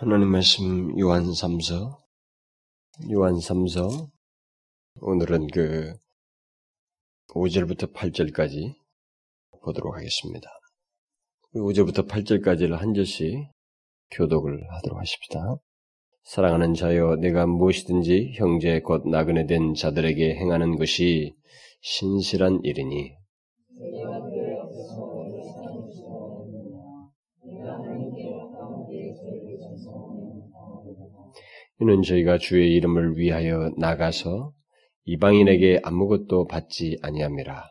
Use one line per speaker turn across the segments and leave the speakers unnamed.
하나님 말씀 요한 3서 요한 3서 오늘은 그 5절부터 8절까지 보도록 하겠습니다. 5절부터 8절까지를 한 절씩 교독을 하도록 하십시다. 사랑하는 자여 내가 무엇이든지 형제 곧 나그네 된 자들에게 행하는 것이 신실한 일이니 이는 저희가 주의 이름을 위하여 나가서 이방인에게 아무것도 받지 아니함이라.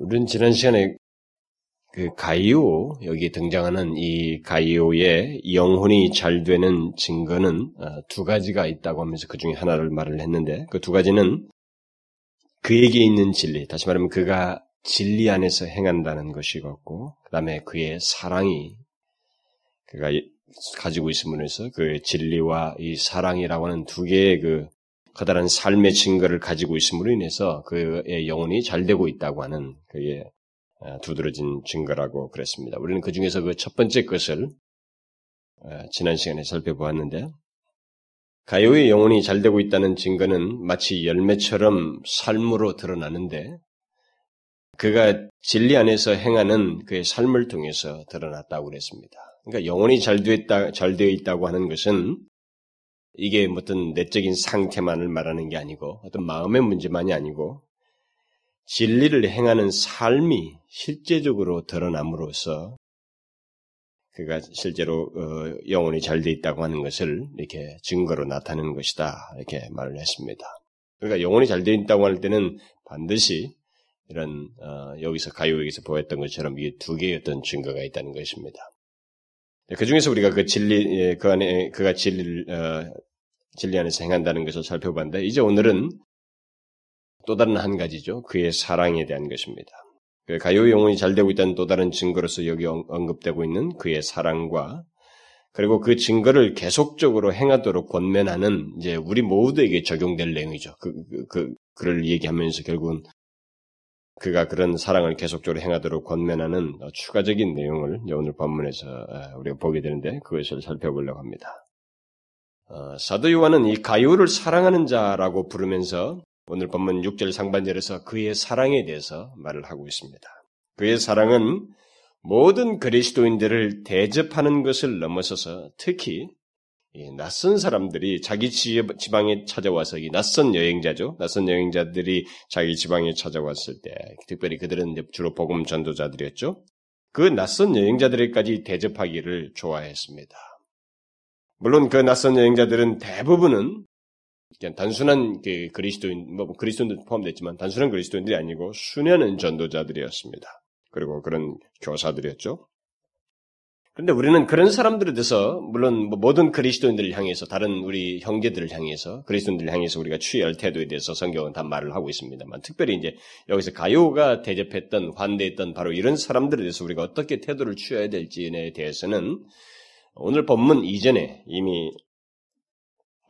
우리는 지난 시간에 그 가이오 여기 등장하는 이 가이오의 영혼이 잘 되는 증거는 두 가지가 있다고 하면서 그 중에 하나를 말을 했는데 그 두 가지는 그에게 있는 진리, 다시 말하면 그가 진리 안에서 행한다는 것이었고, 그 다음에 그의 사랑이 그가 가지고 있음으로 해서 그 진리와 이 사랑이라고 하는 두 개의 그 커다란 삶의 증거를 가지고 있음으로 인해서 그의 영혼이 잘 되고 있다고 하는 그의 두드러진 증거라고 그랬습니다. 우리는 그 중에서 그 첫 번째 것을 지난 시간에 살펴보았는데, 가요의 영혼이 잘 되고 있다는 증거는 마치 열매처럼 삶으로 드러나는데 그가 진리 안에서 행하는 그의 삶을 통해서 드러났다고 그랬습니다. 그러니까 영혼이 잘 되었다, 잘 되어 있다고 하는 것은 이게 어떤 내적인 상태만을 말하는 게 아니고 어떤 마음의 문제만이 아니고 진리를 행하는 삶이 실제적으로 드러남으로써 그가 실제로 어, 영혼이 잘 돼 있다고 하는 것을 이렇게 증거로 나타내는 것이다 이렇게 말을 했습니다. 그러니까 영혼이 잘 돼 있다고 할 때는 반드시 이런 어, 여기서 가요에서 보였던 것처럼 이 두 개의 어떤 증거가 있다는 것입니다. 그 중에서 우리가 그 진리 예, 그 안에 그가 진리 어, 진리 안에서 행한다는 것을 살펴봤는데 이제 오늘은 또 다른 한 가지죠. 그의 사랑에 대한 것입니다. 그 가요 영혼이 잘 되고 있다는 또 다른 증거로서 여기 언급되고 있는 그의 사랑과 그리고 그 증거를 계속적으로 행하도록 권면하는 이제 우리 모두에게 적용될 내용이죠. 그, 그, 그 그를 얘기하면서 결국은 그가 그런 사랑을 계속적으로 행하도록 권면하는 추가적인 내용을 오늘 본문에서 우리가 보게 되는데 그것을 살펴보려고 합니다. 어, 사도 요한은 이 가요를 사랑하는 자라고 부르면서 오늘 본문 6절 상반절에서 그의 사랑에 대해서 말을 하고 있습니다. 그의 사랑은 모든 그리스도인들을 대접하는 것을 넘어서서 특히 낯선 사람들이 자기 지방에 찾아와서 이 낯선 여행자죠. 낯선 여행자들이 자기 지방에 찾아왔을 때 특별히 그들은 주로 복음 전도자들이었죠. 그 낯선 여행자들에까지 대접하기를 좋아했습니다. 물론 그 낯선 여행자들은 대부분은 그냥 단순한 그 그리스도인, 뭐 그리스도인들 포함됐지만 단순한 그리스도인들이 아니고 수년은 전도자들이었습니다. 그리고 그런 교사들이었죠. 그런데 우리는 그런 사람들에 대해서 물론 뭐 모든 그리스도인들을 향해서 다른 우리 형제들을 향해서 그리스도인들을 향해서 우리가 취해야 할 태도에 대해서 성경은 다 말을 하고 있습니다만 특별히 이제 여기서 가요가 대접했던 환대했던 바로 이런 사람들에 대해서 우리가 어떻게 태도를 취해야 될지에 대해서는 오늘 본문 이전에 이미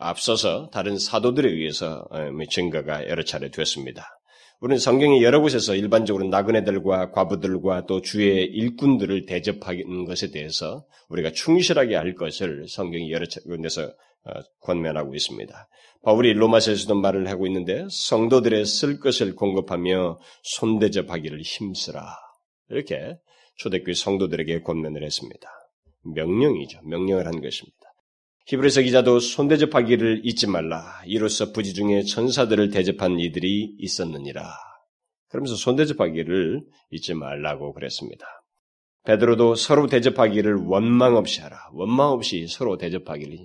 앞서서 다른 사도들에 의해서 증거가 여러 차례 됐습니다. 우리는 성경의 여러 곳에서 일반적으로 나그네들과 과부들과 또 주의 일꾼들을 대접하는 것에 대해서 우리가 충실하게 할 것을 성경이 여러 군데서 어, 권면하고 있습니다. 바울이 로마서에서도 말을 하고 있는데 성도들의 쓸 것을 공급하며 손대접하기를 힘쓰라 이렇게 초대교회 성도들에게 권면을 했습니다. 명령이죠. 명령을 한 것입니다. 히브리서 기자도 손대접하기를 잊지 말라. 이로써 부지 중에 천사들을 대접한 이들이 있었느니라. 그러면서 손대접하기를 잊지 말라고 그랬습니다. 베드로도 서로 대접하기를 원망 없이 하라. 원망 없이 서로 대접하기를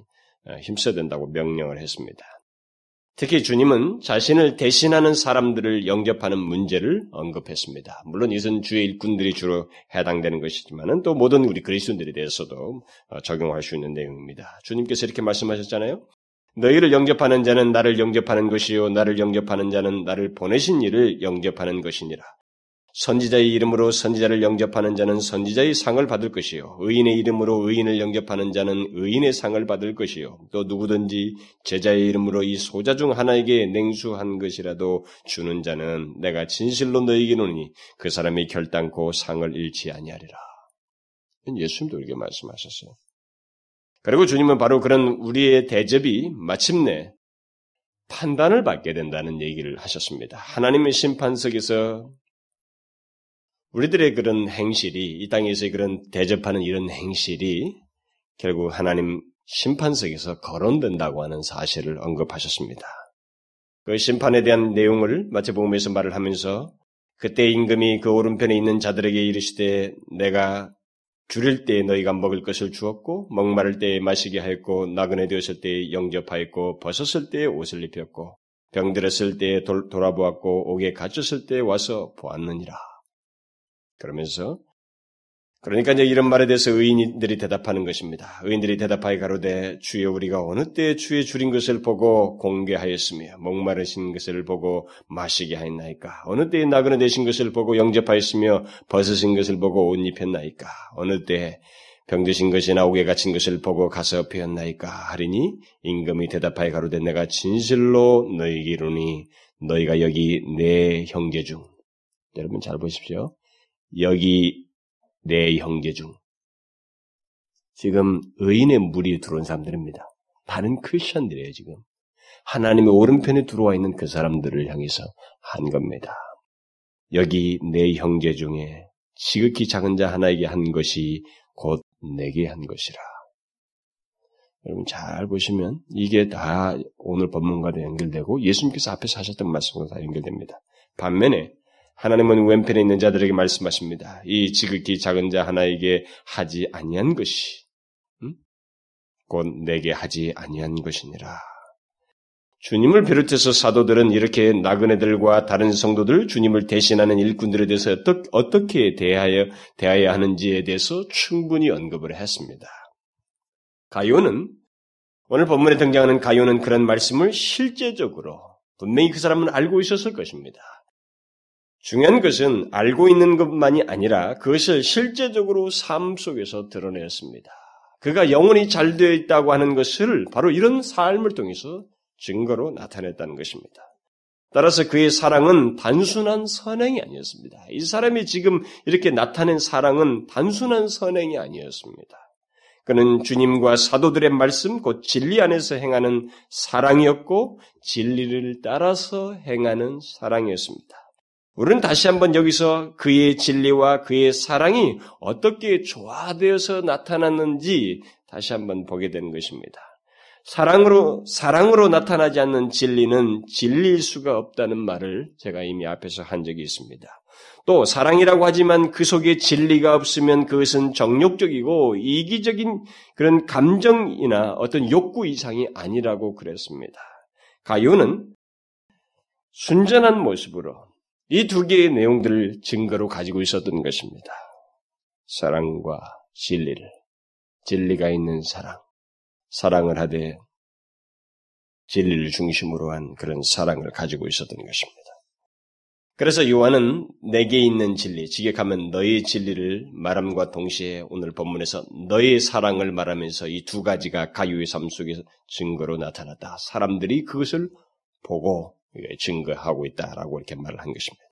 힘써야 된다고 명령을 했습니다. 특히 주님은 자신을 대신하는 사람들을 영접하는 문제를 언급했습니다. 물론 이것은 주의 일꾼들이 주로 해당되는 것이지만 또 모든 우리 그리스도인들에 대해서도 어, 적용할 수 있는 내용입니다. 주님께서 이렇게 말씀하셨잖아요. 너희를 영접하는 자는 나를 영접하는 것이요 나를 영접하는 자는 나를 보내신 이를 영접하는 것이니라. 선지자의 이름으로 선지자를 영접하는 자는 선지자의 상을 받을 것이요. 의인의 이름으로 의인을 영접하는 자는 의인의 상을 받을 것이요. 또 누구든지 제자의 이름으로 이 소자 중 하나에게 냉수한 것이라도 주는 자는 내가 진실로 너에게 노니 그 사람이 결단코 상을 잃지 아니하리라. 예수님도 이렇게 말씀하셨어요. 그리고 주님은 바로 그런 우리의 대접이 마침내 판단을 받게 된다는 얘기를 하셨습니다. 하나님의 심판석에서 우리들의 그런 행실이 이 땅에서의 그런 대접하는 이런 행실이 결국 하나님 심판석에서 거론된다고 하는 사실을 언급하셨습니다. 그 심판에 대한 내용을 마태복음에서 말을 하면서 그때 임금이 그 오른편에 있는 자들에게 이르시되 내가 줄일 때에 너희가 먹을 것을 주었고 목마를 때에 마시게 하였고 나그네 되었을 때에 영접하였고 벗었을 때에 옷을 입혔고 병들었을 때에 돌아보았고 옥에 갇혔을 때에 와서 보았느니라. 그러면서 그러니까 이제 이런 말에 대해서 의인들이 대답하는 것입니다. 의인들이 대답하여 가로되 주여 우리가 어느 때 주의 줄인 것을 보고 공개하였으며 목마르신 것을 보고 마시게 하였나이까 어느 때에 나그네 되신 것을 보고 영접하였으며 벗으신 것을 보고 옷 입혔나이까 어느 때 병드신 것이나 옥에 갇힌 것을 보고 가서 배웠나이까 하리니 임금이 대답하여 가로되 내가 진실로 너희에게 이르니 너희가 여기 내 형제 중 여러분 잘 보십시오. 여기 내 형제 중 지금 의인의 무리에 들어온 사람들입니다. 다른 크리스천들이에요 지금. 하나님의 오른편에 들어와 있는 그 사람들을 향해서 한 겁니다. 여기 내 형제 중에 지극히 작은 자 하나에게 한 것이 곧 내게 한 것이라. 여러분 잘 보시면 이게 다 오늘 법문과도 연결되고 예수님께서 앞에서 하셨던 말씀과 다 연결됩니다. 반면에 하나님은 왼편에 있는 자들에게 말씀하십니다. 이 지극히 작은 자 하나에게 하지 아니한 것이 음? 곧 내게 하지 아니한 것이니라. 주님을 비롯해서 사도들은 이렇게 나그네들과 다른 성도들, 주님을 대신하는 일꾼들에 대해서 어떻게 대하여, 대해야 하는지에 대해서 충분히 언급을 했습니다. 가요는, 오늘 본문에 등장하는 가요는 그런 말씀을 실제적으로 분명히 그 사람은 알고 있었을 것입니다. 중요한 것은 알고 있는 것만이 아니라 그것을 실제적으로 삶 속에서 드러냈습니다. 그가 영혼이 잘 되어 있다고 하는 것을 바로 이런 삶을 통해서 증거로 나타냈다는 것입니다. 따라서 그의 사랑은 단순한 선행이 아니었습니다. 이 사람이 지금 이렇게 나타낸 사랑은 단순한 선행이 아니었습니다. 그는 주님과 사도들의 말씀, 곧 진리 안에서 행하는 사랑이었고, 진리를 따라서 행하는 사랑이었습니다. 우리는 다시 한번 여기서 그의 진리와 그의 사랑이 어떻게 조화되어서 나타났는지 다시 한번 보게 되는 것입니다. 사랑으로, 사랑으로 나타나지 않는 진리는 진리일 수가 없다는 말을 제가 이미 앞에서 한 적이 있습니다. 또 사랑이라고 하지만 그 속에 진리가 없으면 그것은 정욕적이고 이기적인 그런 감정이나 어떤 욕구 이상이 아니라고 그랬습니다. 가요는 순전한 모습으로 이 두 개의 내용들을 증거로 가지고 있었던 것입니다. 사랑과 진리를, 진리가 있는 사랑, 사랑을 하되 진리를 중심으로 한 그런 사랑을 가지고 있었던 것입니다. 그래서 요한은 내게 있는 진리, 지게하면 너의 진리를 말함과 동시에 오늘 본문에서 너의 사랑을 말하면서 이 두 가지가 가요의 삶 속에서 증거로 나타났다. 사람들이 그것을 보고 증거하고 있다라고 이렇게 말을 한 것입니다.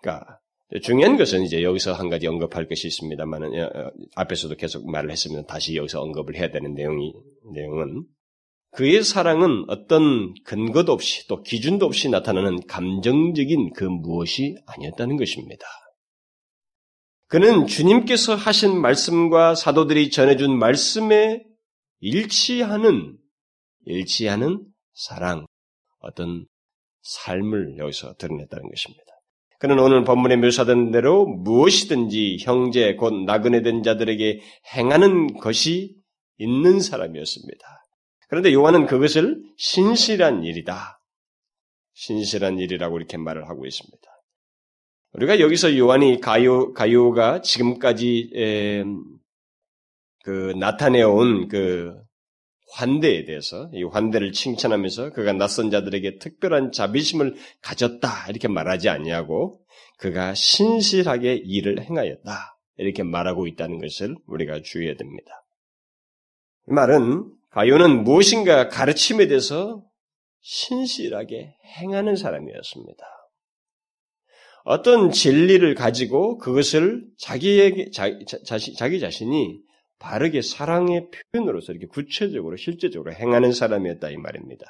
그러니까 중요한 것은 이제 여기서 한 가지 언급할 것이 있습니다만은 어, 어, 앞에서도 계속 말을 했으면 다시 여기서 언급을 해야 되는 내용이 내용은 그의 사랑은 어떤 근거도 없이 또 기준도 없이 나타나는 감정적인 그 무엇이 아니었다는 것입니다. 그는 주님께서 하신 말씀과 사도들이 전해준 말씀에 일치하는 일치하는 사랑, 어떤 삶을 여기서 드러냈다는 것입니다. 그는 오늘 본문에 묘사된 대로 무엇이든지 형제 곧 나그네 된 자들에게 행하는 것이 있는 사람이었습니다. 그런데 요한은 그것을 신실한 일이다. 신실한 일이라고 이렇게 말을 하고 있습니다. 우리가 여기서 요한이 가요, 가요가 지금까지 에, 그 나타내온 그 환대에 대해서 이 환대를 칭찬하면서 그가 낯선 자들에게 특별한 자비심을 가졌다 이렇게 말하지 아니하고 그가 신실하게 일을 행하였다 이렇게 말하고 있다는 것을 우리가 주의해야 됩니다. 이 말은 가요는 무엇인가 가르침에 대해서 신실하게 행하는 사람이었습니다. 어떤 진리를 가지고 그것을 자기에게 자, 자, 자 기 자신이 바르게 사랑의 표현으로서 이렇게 구체적으로 실제적으로 행하는 사람이었다 이 말입니다.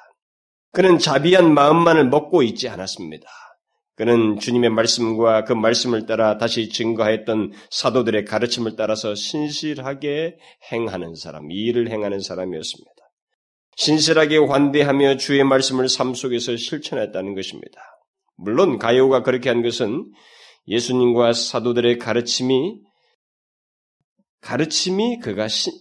그는 자비한 마음만을 먹고 있지 않았습니다. 그는 주님의 말씀과 그 말씀을 따라 다시 증거했던 사도들의 가르침을 따라서 신실하게 행하는 사람, 이 일을 행하는 사람이었습니다. 신실하게 환대하며 주의 말씀을 삶 속에서 실천했다는 것입니다. 물론 가요가 그렇게 한 것은 예수님과 사도들의 가르침이 가르침이 그가 신,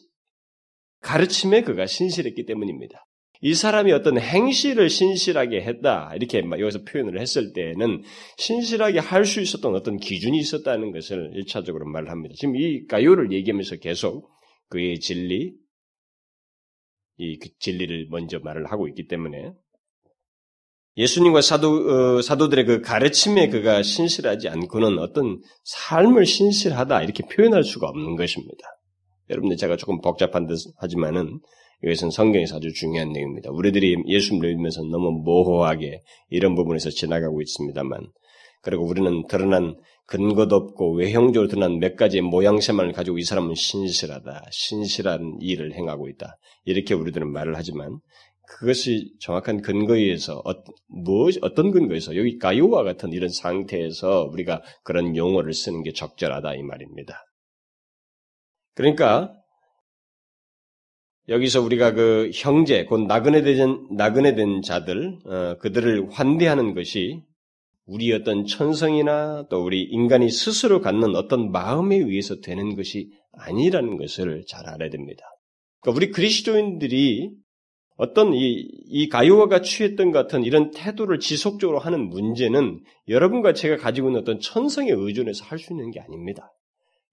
가르침에 그가 신실했기 때문입니다. 이 사람이 어떤 행실을 신실하게 했다 이렇게 여기서 표현을 했을 때에는 신실하게 할 수 있었던 어떤 기준이 있었다는 것을 일차적으로 말을 합니다. 지금 이 가요를 얘기하면서 계속 그의 진리, 이그 진리를 먼저 말을 하고 있기 때문에 예수님과 사도, 어, 사도들의 그 가르침에 그가 신실하지 않고는 어떤 삶을 신실하다 이렇게 표현할 수가 없는 것입니다. 여러분들 제가 조금 복잡한 듯 하지만은 이것은 성경에서 아주 중요한 내용입니다. 우리들이 예수를 믿으면서 너무 모호하게 이런 부분에서 지나가고 있습니다만 그리고 우리는 드러난 근거도 없고 외형적으로 드러난 몇 가지의 모양새만을 가지고 이 사람은 신실하다, 신실한 일을 행하고 있다. 이렇게 우리들은 말을 하지만 그것이 정확한 근거에 의해서 어, 뭐, 어떤 근거에서 여기 가요와 같은 이런 상태에서 우리가 그런 용어를 쓰는 게 적절하다 이 말입니다. 그러니까 여기서 우리가 그 형제, 곧 나그네 된 나그네 된 자들, 어, 그들을 환대하는 것이 우리 어떤 천성이나 또 우리 인간이 스스로 갖는 어떤 마음에 의해서 되는 것이 아니라는 것을 잘 알아야 됩니다. 그러니까 우리 그리스도인들이 어떤 이, 이 가요화가 취했던 같은 이런 태도를 지속적으로 하는 문제는 여러분과 제가 가지고 있는 어떤 천성에 의존해서 할 수 있는 게 아닙니다.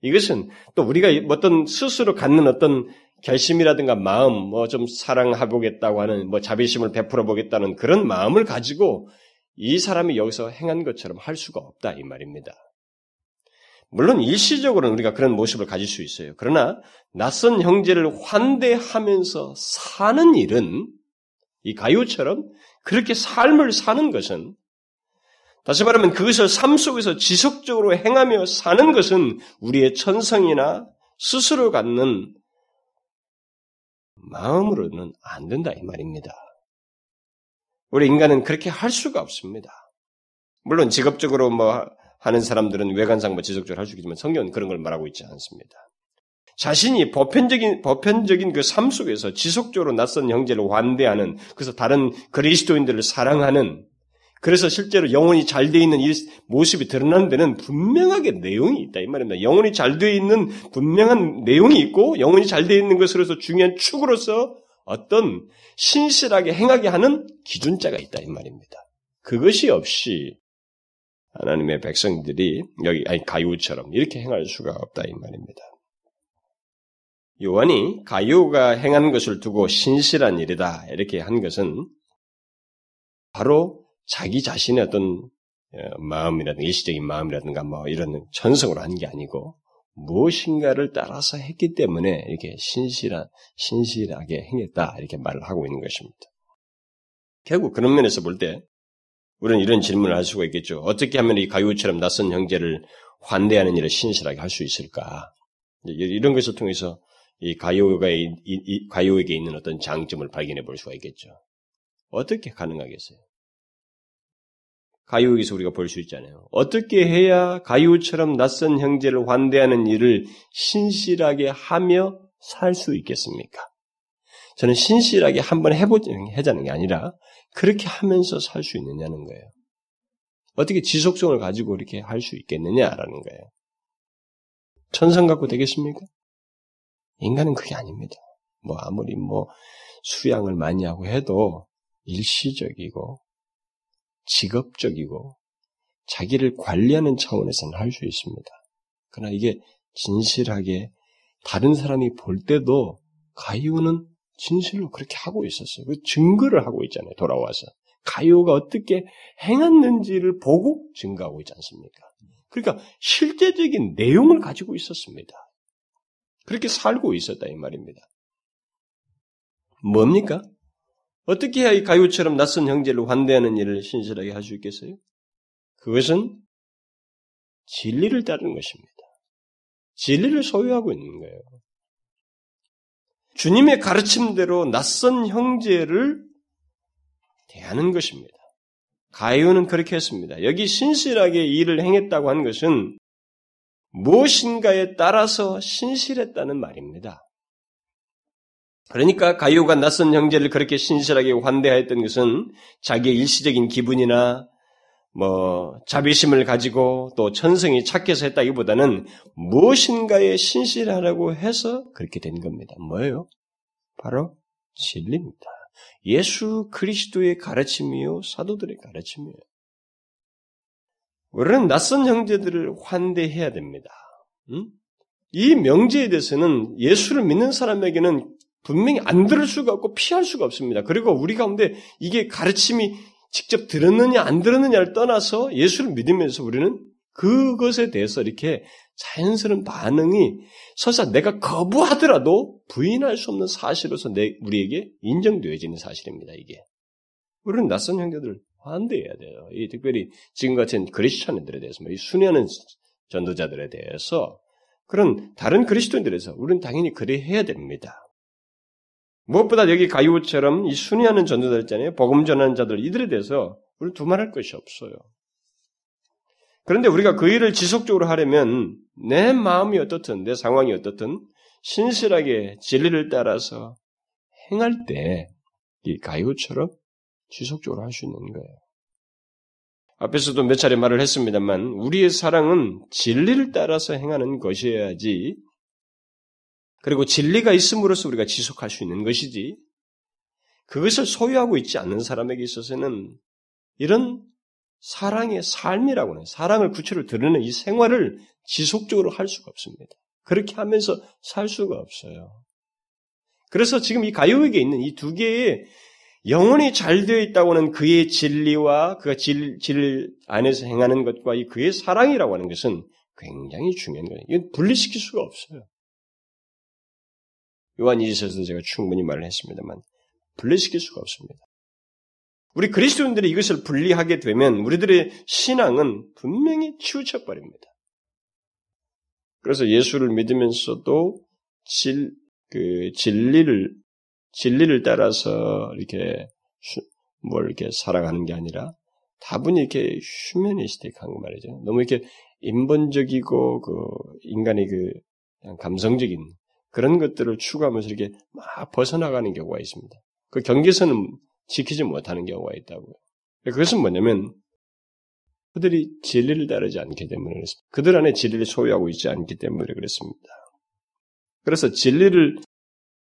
이것은 또 우리가 어떤 스스로 갖는 어떤 결심이라든가 마음, 뭐 좀 사랑해보겠다고 하는, 뭐 자비심을 베풀어 보겠다는 그런 마음을 가지고 이 사람이 여기서 행한 것처럼 할 수가 없다, 이 말입니다. 물론 일시적으로는 우리가 그런 모습을 가질 수 있어요. 그러나 낯선 형제를 환대하면서 사는 일은 이 가요처럼 그렇게 삶을 사는 것은 다시 말하면 그것을 삶 속에서 지속적으로 행하며 사는 것은 우리의 천성이나 스스로 갖는 마음으로는 안 된다 이 말입니다. 우리 인간은 그렇게 할 수가 없습니다. 물론 직업적으로 뭐 하는 사람들은 외관상 뭐 지속적으로 할 수 있지만 성경은 그런 걸 말하고 있지 않습니다. 자신이 보편적인 보편적인 그 삶 속에서 지속적으로 낯선 형제를 환대하는 그래서 다른 그리스도인들을 사랑하는 그래서 실제로 영혼이 잘 되어 있는 이 모습이 드러나는 데는 분명하게 내용이 있다 이 말입니다. 영혼이 잘 되어 있는 분명한 내용이 있고 영혼이 잘 되어 있는 것으로서 중요한 축으로서 어떤 신실하게 행하게 하는 기준자가 있다 이 말입니다. 그것이 없이 하나님의 백성들이 여기 아니 가요처럼 이렇게 행할 수가 없다 이 말입니다. 요한이 가요가 행하는 것을 두고 신실한 일이다 이렇게 한 것은 바로 자기 자신의 어떤 어, 마음이라든가 일시적인 마음이라든가 뭐 이런 천성으로 한 게 아니고 무엇인가를 따라서 했기 때문에 이렇게 신실한 신실하게 행했다 이렇게 말을 하고 있는 것입니다. 결국 그런 면에서 볼 때 우리는 이런 질문을 할 수가 있겠죠. 어떻게 하면 이 가요처럼 낯선 형제를 환대하는 일을 신실하게 할 수 있을까? 이런 것을 통해서 이 가요가 이, 이, 가요에게 있는 어떤 장점을 발견해 볼 수가 있겠죠. 어떻게 가능하겠어요? 가요에서 우리가 볼 수 있잖아요. 어떻게 해야 가요처럼 낯선 형제를 환대하는 일을 신실하게 하며 살 수 있겠습니까? 저는 신실하게 한번 해보자는 게 아니라 그렇게 하면서 살 수 있느냐는 거예요. 어떻게 지속성을 가지고 이렇게 할 수 있겠느냐라는 거예요. 천성 갖고 되겠습니까? 인간은 그게 아닙니다. 뭐 아무리 뭐 수양을 많이 하고 해도 일시적이고 직업적이고 자기를 관리하는 차원에서는 할 수 있습니다. 그러나 이게 진실하게 다른 사람이 볼 때도 가이오는 진실로 그렇게 하고 있었어요. 그 증거를 하고 있잖아요. 돌아와서. 가요가 어떻게 행했는지를 보고 증거하고 있지 않습니까? 그러니까 실제적인 내용을 가지고 있었습니다. 그렇게 살고 있었다 이 말입니다. 뭡니까? 어떻게 해야 이 가요처럼 낯선 형제를 환대하는 일을 신실하게 할 수 있겠어요? 그것은 진리를 따르는 것입니다. 진리를 소유하고 있는 거예요. 주님의 가르침대로 낯선 형제를 대하는 것입니다. 가이오는 그렇게 했습니다. 여기 신실하게 일을 행했다고 한 것은 무엇인가에 따라서 신실했다는 말입니다. 그러니까 가이오가 낯선 형제를 그렇게 신실하게 환대하였던 것은 자기의 일시적인 기분이나 뭐 자비심을 가지고 또 천성이 착해서 했다기보다는 무엇인가에 신실하라고 해서 그렇게 된 겁니다. 뭐예요? 바로 진리입니다. 예수 그리스도의 가르침이요 사도들의 가르침이에요. 우리는 낯선 형제들을 환대해야 됩니다. 음? 이 명제에 대해서는 예수를 믿는 사람에게는 분명히 안 들을 수가 없고 피할 수가 없습니다. 그리고 우리 가운데 이게 가르침이 직접 들었느냐 안 들었느냐를 떠나서 예수를 믿으면서 우리는 그것에 대해서 이렇게 자연스러운 반응이 설사 내가 거부하더라도 부인할 수 없는 사실로서 내, 우리에게 인정되어지는 사실입니다, 이게. 우리는 낯선 형제들 환대해야 돼요. 이 특별히 지금 같은 그리스천들에 대해서, 뭐이 순회하는 전도자들에 대해서 그런 다른 그리스도인들에 서 우리는 당연히 그래 해야 됩니다. 무엇보다 여기 가이오처럼 이 순위하는 전도자 있잖아요. 복음 전하는 자들 이들에 대해서 우리 두말할 것이 없어요. 그런데 우리가 그 일을 지속적으로 하려면 내 마음이 어떻든 내 상황이 어떻든 신실하게 진리를 따라서 행할 때 이 가이오처럼 지속적으로 할 수 있는 거예요. 앞에서도 몇 차례 말을 했습니다만 우리의 사랑은 진리를 따라서 행하는 것이어야지 그리고 진리가 있음으로써 우리가 지속할 수 있는 것이지, 그것을 소유하고 있지 않는 사람에게 있어서는 이런 사랑의 삶이라고 하는 사랑을 구체로 드러내는 이 생활을 지속적으로 할 수가 없습니다. 그렇게 하면서 살 수가 없어요. 그래서 지금 이 가요에게 있는 이 두 개의 영혼이 잘 되어 있다고 하는 그의 진리와 그가 질, 질 안에서 행하는 것과 이 그의 사랑이라고 하는 것은 굉장히 중요한 거예요. 이건 분리시킬 수가 없어요. 요한 2서에서도 제가 충분히 말을 했습니다만 분리시킬 수가 없습니다. 우리 그리스도인들이 이것을 분리하게 되면 우리들의 신앙은 분명히 치우쳐 버립니다. 그래서 예수를 믿으면서도 질, 그 진리를 진리를 따라서 이렇게 뭘 이렇게 살아가는 게 아니라 다분히 이렇게 휴메니스틱한 거 말이죠. 너무 이렇게 인본적이고 그 인간의 그 감성적인 그런 것들을 추구하면서 이렇게 막 벗어나가는 경우가 있습니다. 그 경계선은 지키지 못하는 경우가 있다고요. 그것은 뭐냐면 그들이 진리를 따르지 않기 때문에 그렇습니다. 그들 안에 진리를 소유하고 있지 않기 때문에 그렇습니다. 그래서 진리를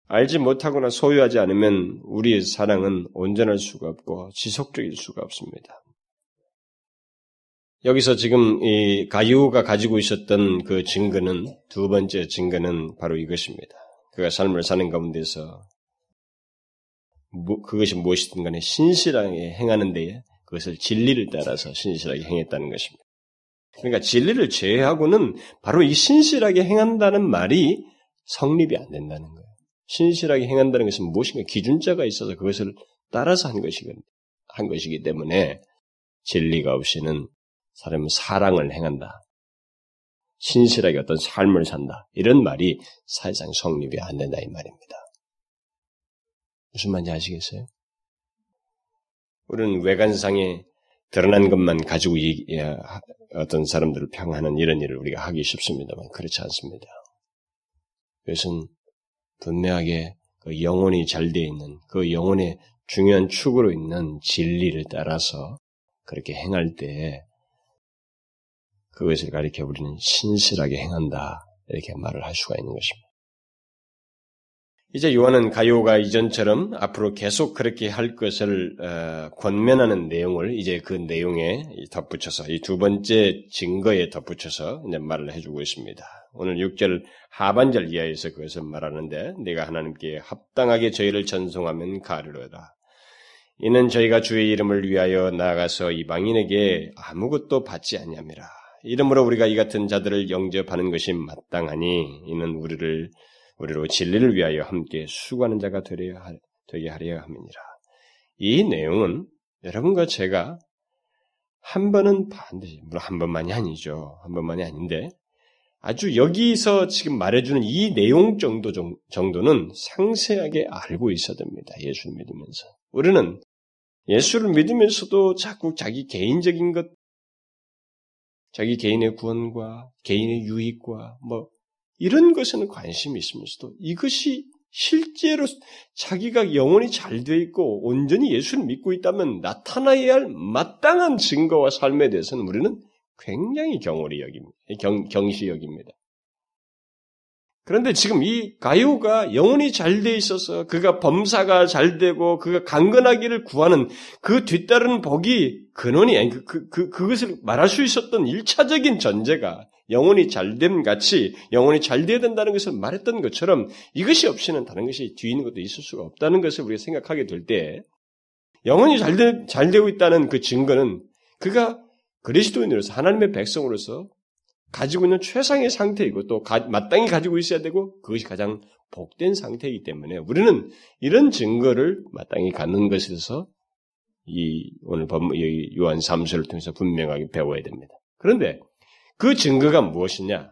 알지 못하거나 소유하지 않으면 우리의 사랑은 온전할 수가 없고 지속적일 수가 없습니다. 여기서 지금 이 가이오가 가지고 있었던 그 증거는 두 번째 증거는 바로 이것입니다. 그가 삶을 사는 가운데서 그것이 무엇이든 간에 신실하게 행하는 데에 그것을 진리를 따라서 신실하게 행했다는 것입니다. 그러니까 진리를 제외하고는 바로 이 신실하게 행한다는 말이 성립이 안 된다는 거예요. 신실하게 행한다는 것은 무엇인가 기준자가 있어서 그것을 따라서 한 것이기, 한 것이기 때문에 진리가 없이는 사람은 사랑을 행한다. 신실하게 어떤 삶을 산다. 이런 말이 사실상 성립이 안 된다 이 말입니다. 무슨 말인지 아시겠어요? 우리는 외관상에 드러난 것만 가지고 어떤 사람들을 평하는 이런 일을 우리가 하기 쉽습니다만 그렇지 않습니다. 그것은 분명하게 그 영혼이 잘 되어 있는 그 영혼의 중요한 축으로 있는 진리를 따라서 그렇게 행할 때 그것을 가리켜 우리는 신실하게 행한다. 이렇게 말을 할 수가 있는 것입니다. 이제 요한은 가요가 이전처럼 앞으로 계속 그렇게 할 것을 어, 권면하는 내용을 이제 그 내용에 덧붙여서 이 두 번째 증거에 덧붙여서 이제 말을 해주고 있습니다. 오늘 6절 하반절 이하에서 그것을 말하는데 내가 하나님께 합당하게 저희를 전송하면 가르로다. 이는 저희가 주의 이름을 위하여 나아가서 이방인에게 아무것도 받지 아니함이라. 이름으로 우리가 이 같은 자들을 영접하는 것이 마땅하니 이는 우리를 우리로 진리를 위하여 함께 수고하는 자가 되려 되게 하려 함이니라. 이 내용은 여러분과 제가 한 번은 반드시 물론 한 번만이 아니죠. 한 번만이 아닌데 아주 여기서 지금 말해주는 이 내용 정도 정도는 상세하게 알고 있어야 됩니다. 예수를 믿으면서 우리는 예수를 믿으면서도 자꾸 자기 개인적인 것, 자기 개인의 구원과 개인의 유익과 뭐 이런 것에는 관심이 있으면서도 이것이 실제로 자기가 영혼이 잘 되어 있고 온전히 예수를 믿고 있다면 나타나야 할 마땅한 증거와 삶에 대해서는 우리는 굉장히 경홀히 여깁니다. 경, 경시 여깁니다. 그런데 지금 이 가요가 영혼이 잘 돼 있어서 그가 범사가 잘 되고 그가 강건하기를 구하는 그 뒤따르는 복이 근원이 아니 그, 그, 그, 그것을 말할 수 있었던 일차적인 전제가 영혼이 잘됨 같이 영혼이 잘 돼야 된다는 것을 말했던 것처럼 이것이 없이는 다른 것이 뒤에 있는 것도 있을 수가 없다는 것을 우리가 생각하게 될 때 영혼이 잘, 되, 잘 되고 있다는 그 증거는 그가 그리스도인으로서 하나님의 백성으로서 가지고 있는 최상의 상태이고 또 가, 마땅히 가지고 있어야 되고 그것이 가장 복된 상태이기 때문에 우리는 이런 증거를 마땅히 갖는 것에 대해서 이 오늘 요한 3서를 통해서 분명하게 배워야 됩니다. 그런데 그 증거가 무엇이냐?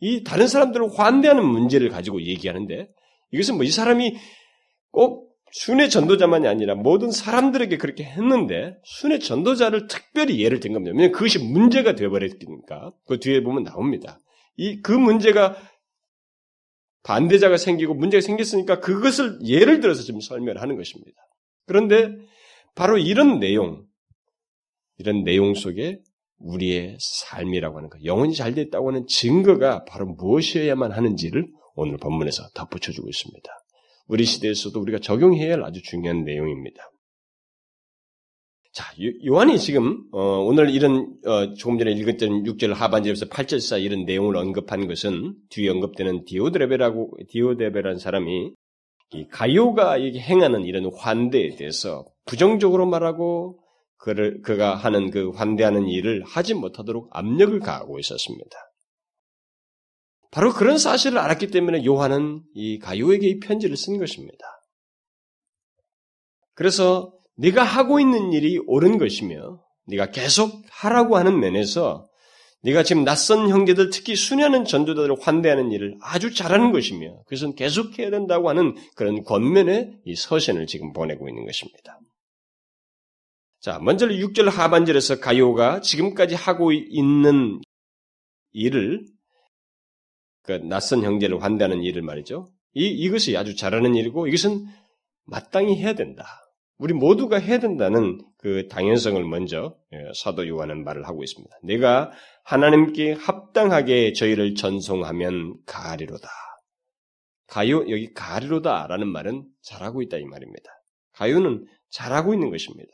이 다른 사람들을 환대하는 문제를 가지고 얘기하는데 이것은 뭐 이 사람이 꼭 순회 전도자만이 아니라 모든 사람들에게 그렇게 했는데 순회 전도자를 특별히 예를 든 겁니다. 왜냐하면 그것이 문제가 되어버렸으니까 그 뒤에 보면 나옵니다. 이 그 문제가 반대자가 생기고 문제가 생겼으니까 그것을 예를 들어서 지금 설명을 하는 것입니다. 그런데 바로 이런 내용, 이런 내용 속에 우리의 삶이라고 하는 것, 영혼이 잘 됐다고 하는 증거가 바로 무엇이어야만 하는지를 오늘 본문에서 덧붙여주고 있습니다. 우리 시대에서도 우리가 적용해야 할 아주 중요한 내용입니다. 자, 요한이 지금 어, 오늘 이런 어, 조금 전에 읽었던 6절 하반절에서 8절 사이 이런 내용을 언급한 것은 뒤에 언급되는 디오드레베라고 디오데베라는 사람이 이 가요가 행하는 이런 환대에 대해서 부정적으로 말하고 그를 그가 하는 그 환대하는 일을 하지 못하도록 압력을 가하고 있었습니다. 바로 그런 사실을 알았기 때문에 요한은 이 가요에게 이 편지를 쓴 것입니다. 그래서 네가 하고 있는 일이 옳은 것이며 네가 계속 하라고 하는 면에서 네가 지금 낯선 형제들 특히 순회하는 전도자들을 환대하는 일을 아주 잘하는 것이며 그것은 계속해야 된다고 하는 그런 권면의 이 서신을 지금 보내고 있는 것입니다. 자, 먼저 6절 하반절에서 가요가 지금까지 하고 있는 일을 그 낯선 형제를 환대하는 일을 말이죠. 이, 이것이 아주 잘하는 일이고 이것은 마땅히 해야 된다. 우리 모두가 해야 된다는 그 당연성을 먼저 예, 사도 요한은 말을 하고 있습니다. 내가 하나님께 합당하게 저희를 전송하면 가리로다. 가요 여기 가리로다라는 말은 잘하고 있다 이 말입니다. 가요는 잘하고 있는 것입니다.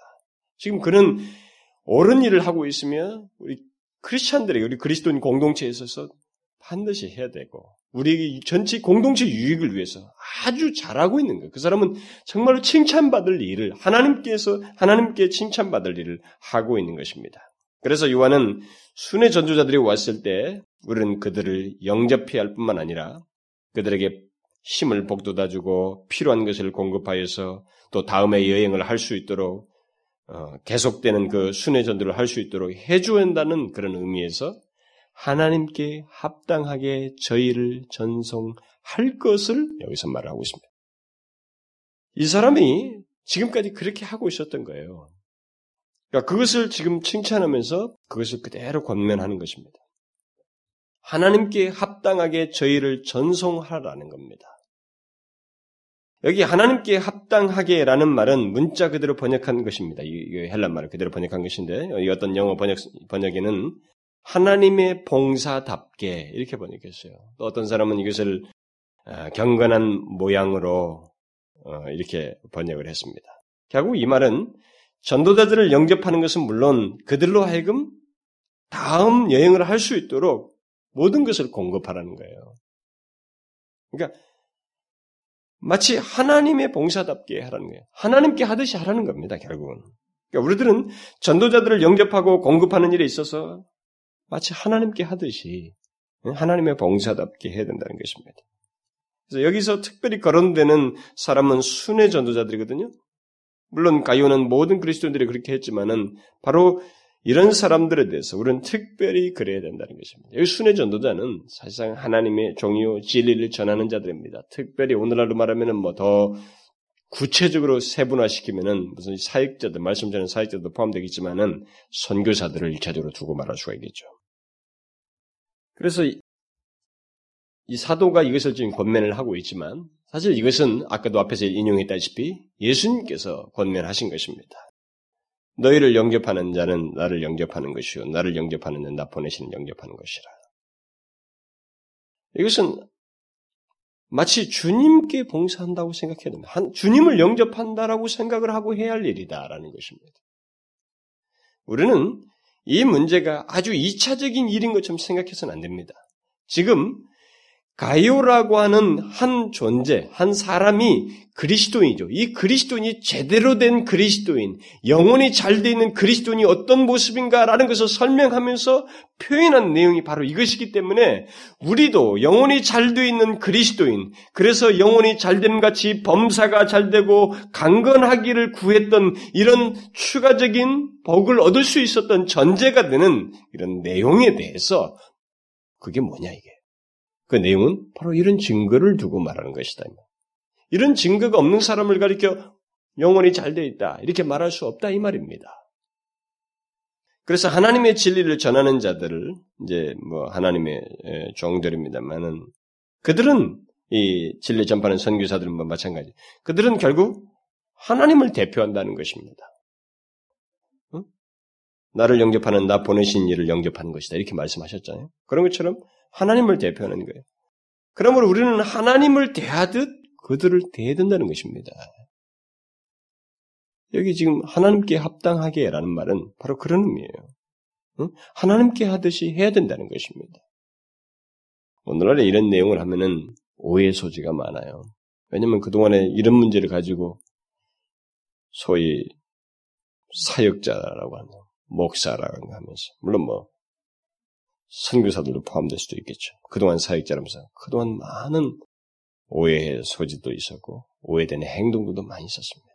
지금 그는 옳은 일을 하고 있으며 우리 크리스천들에게 우리 그리스도인 공동체에 있어서 반드시 해야 되고 우리 전체 공동체 유익을 위해서 아주 잘하고 있는 거예요. 그 사람은 정말로 칭찬받을 일을 하나님께서 하나님께 칭찬받을 일을 하고 있는 것입니다. 그래서 요한은 순회 전조자들이 왔을 때 우리는 그들을 영접해야 할 뿐만 아니라 그들에게 힘을 복돋아주고 필요한 것을 공급하여서 또 다음에 여행을 할 수 있도록 어, 계속되는 그 순회 전도를 할 수 있도록 해줘야 한다는 그런 의미에서 하나님께 합당하게 저희를 전송할 것을 여기서 말하고 있습니다. 이 사람이 지금까지 그렇게 하고 있었던 거예요. 그러니까 그것을 지금 칭찬하면서 그것을 그대로 권면하는 것입니다. 하나님께 합당하게 저희를 전송하라는 겁니다. 여기 하나님께 합당하게라는 말은 문자 그대로 번역한 것입니다. 이 헬란 말을 그대로 번역한 것인데 이 어떤 영어 번역 번역에는 하나님의 봉사답게 이렇게 번역했어요. 또 어떤 사람은 이것을 아, 경건한 모양으로 어, 이렇게 번역을 했습니다. 결국 이 말은 전도자들을 영접하는 것은 물론 그들로 하여금 다음 여행을 할 수 있도록 모든 것을 공급하라는 거예요. 그러니까 마치 하나님의 봉사답게 하라는 거예요. 하나님께 하듯이 하라는 겁니다, 결국은. 그러니까 우리들은 전도자들을 영접하고 공급하는 일에 있어서 마치 하나님께 하듯이 하나님의 봉사답게 해야 된다는 것입니다. 그래서 여기서 특별히 거론되는 사람은 순회 전도자들이거든요. 물론 가이오는 모든 그리스도인들이 그렇게 했지만은 바로 이런 사람들에 대해서 우리는 특별히 그래야 된다는 것입니다. 여기 순회 전도자는 사실상 하나님의 종이요 진리를 전하는 자들입니다. 특별히 오늘날로 말하면은 뭐 더 구체적으로 세분화시키면은 무슨 사역자들 말씀 전는 사역자도 포함되겠지만은 선교사들을 일차적으로 두고 말할 수가 있겠죠. 그래서 이 사도가 이것을 지금 권면을 하고 있지만 사실 이것은 아까도 앞에서 인용했다시피 예수님께서 권면하신 것입니다. 너희를 영접하는 자는 나를 영접하는 것이요 나를 영접하는 자는 나 보내시는 영접하는 것이라. 이것은 마치 주님께 봉사한다고 생각해야 됩니다. 한, 주님을 영접한다라고 생각을 하고 해야 할 일이다라는 것입니다. 우리는 이 문제가 아주 이차적인 일인 것처럼 생각해서는 안 됩니다. 지금 가이오라고 하는 한 존재, 한 사람이 그리스도인이죠. 이 그리스도인이 제대로 된 그리스도인, 영혼이 잘 돼 있는 그리스도인이 어떤 모습인가라는 것을 설명하면서 표현한 내용이 바로 이것이기 때문에 우리도 영혼이 잘 돼 있는 그리스도인, 그래서 영혼이 잘됨 같이 범사가 잘 되고 강건하기를 구했던 이런 추가적인 복을 얻을 수 있었던 전제가 되는 이런 내용에 대해서 그게 뭐냐 이게. 그 내용은 바로 이런 증거를 두고 말하는 것이다. 이런 증거가 없는 사람을 가리켜 영혼이 잘 되어 있다. 이렇게 말할 수 없다. 이 말입니다. 그래서 하나님의 진리를 전하는 자들을 이제 뭐 하나님의 종들입니다만은 그들은 이 진리 전파하는 선교사들은 뭐 마찬가지. 그들은 결국 하나님을 대표한다는 것입니다. 응? 나를 영접하는 나 보내신 이를 영접하는 것이다. 이렇게 말씀하셨잖아요. 그런 것처럼 하나님을 대표하는 거예요. 그러므로 우리는 하나님을 대하듯 그들을 대해야 된다는 것입니다. 여기 지금 하나님께 합당하게라는 말은 바로 그런 의미예요. 응? 하나님께 하듯이 해야 된다는 것입니다. 오늘날에 이런 내용을 하면은 오해 소지가 많아요. 왜냐면 그동안에 이런 문제를 가지고 소위 사역자라고 하는 목사라고 하면서 물론 뭐 선교사들도 포함될 수도 있겠죠. 그동안 사역자라면서 그동안 많은 오해의 소지도 있었고 오해된 행동들도 많이 있었습니다.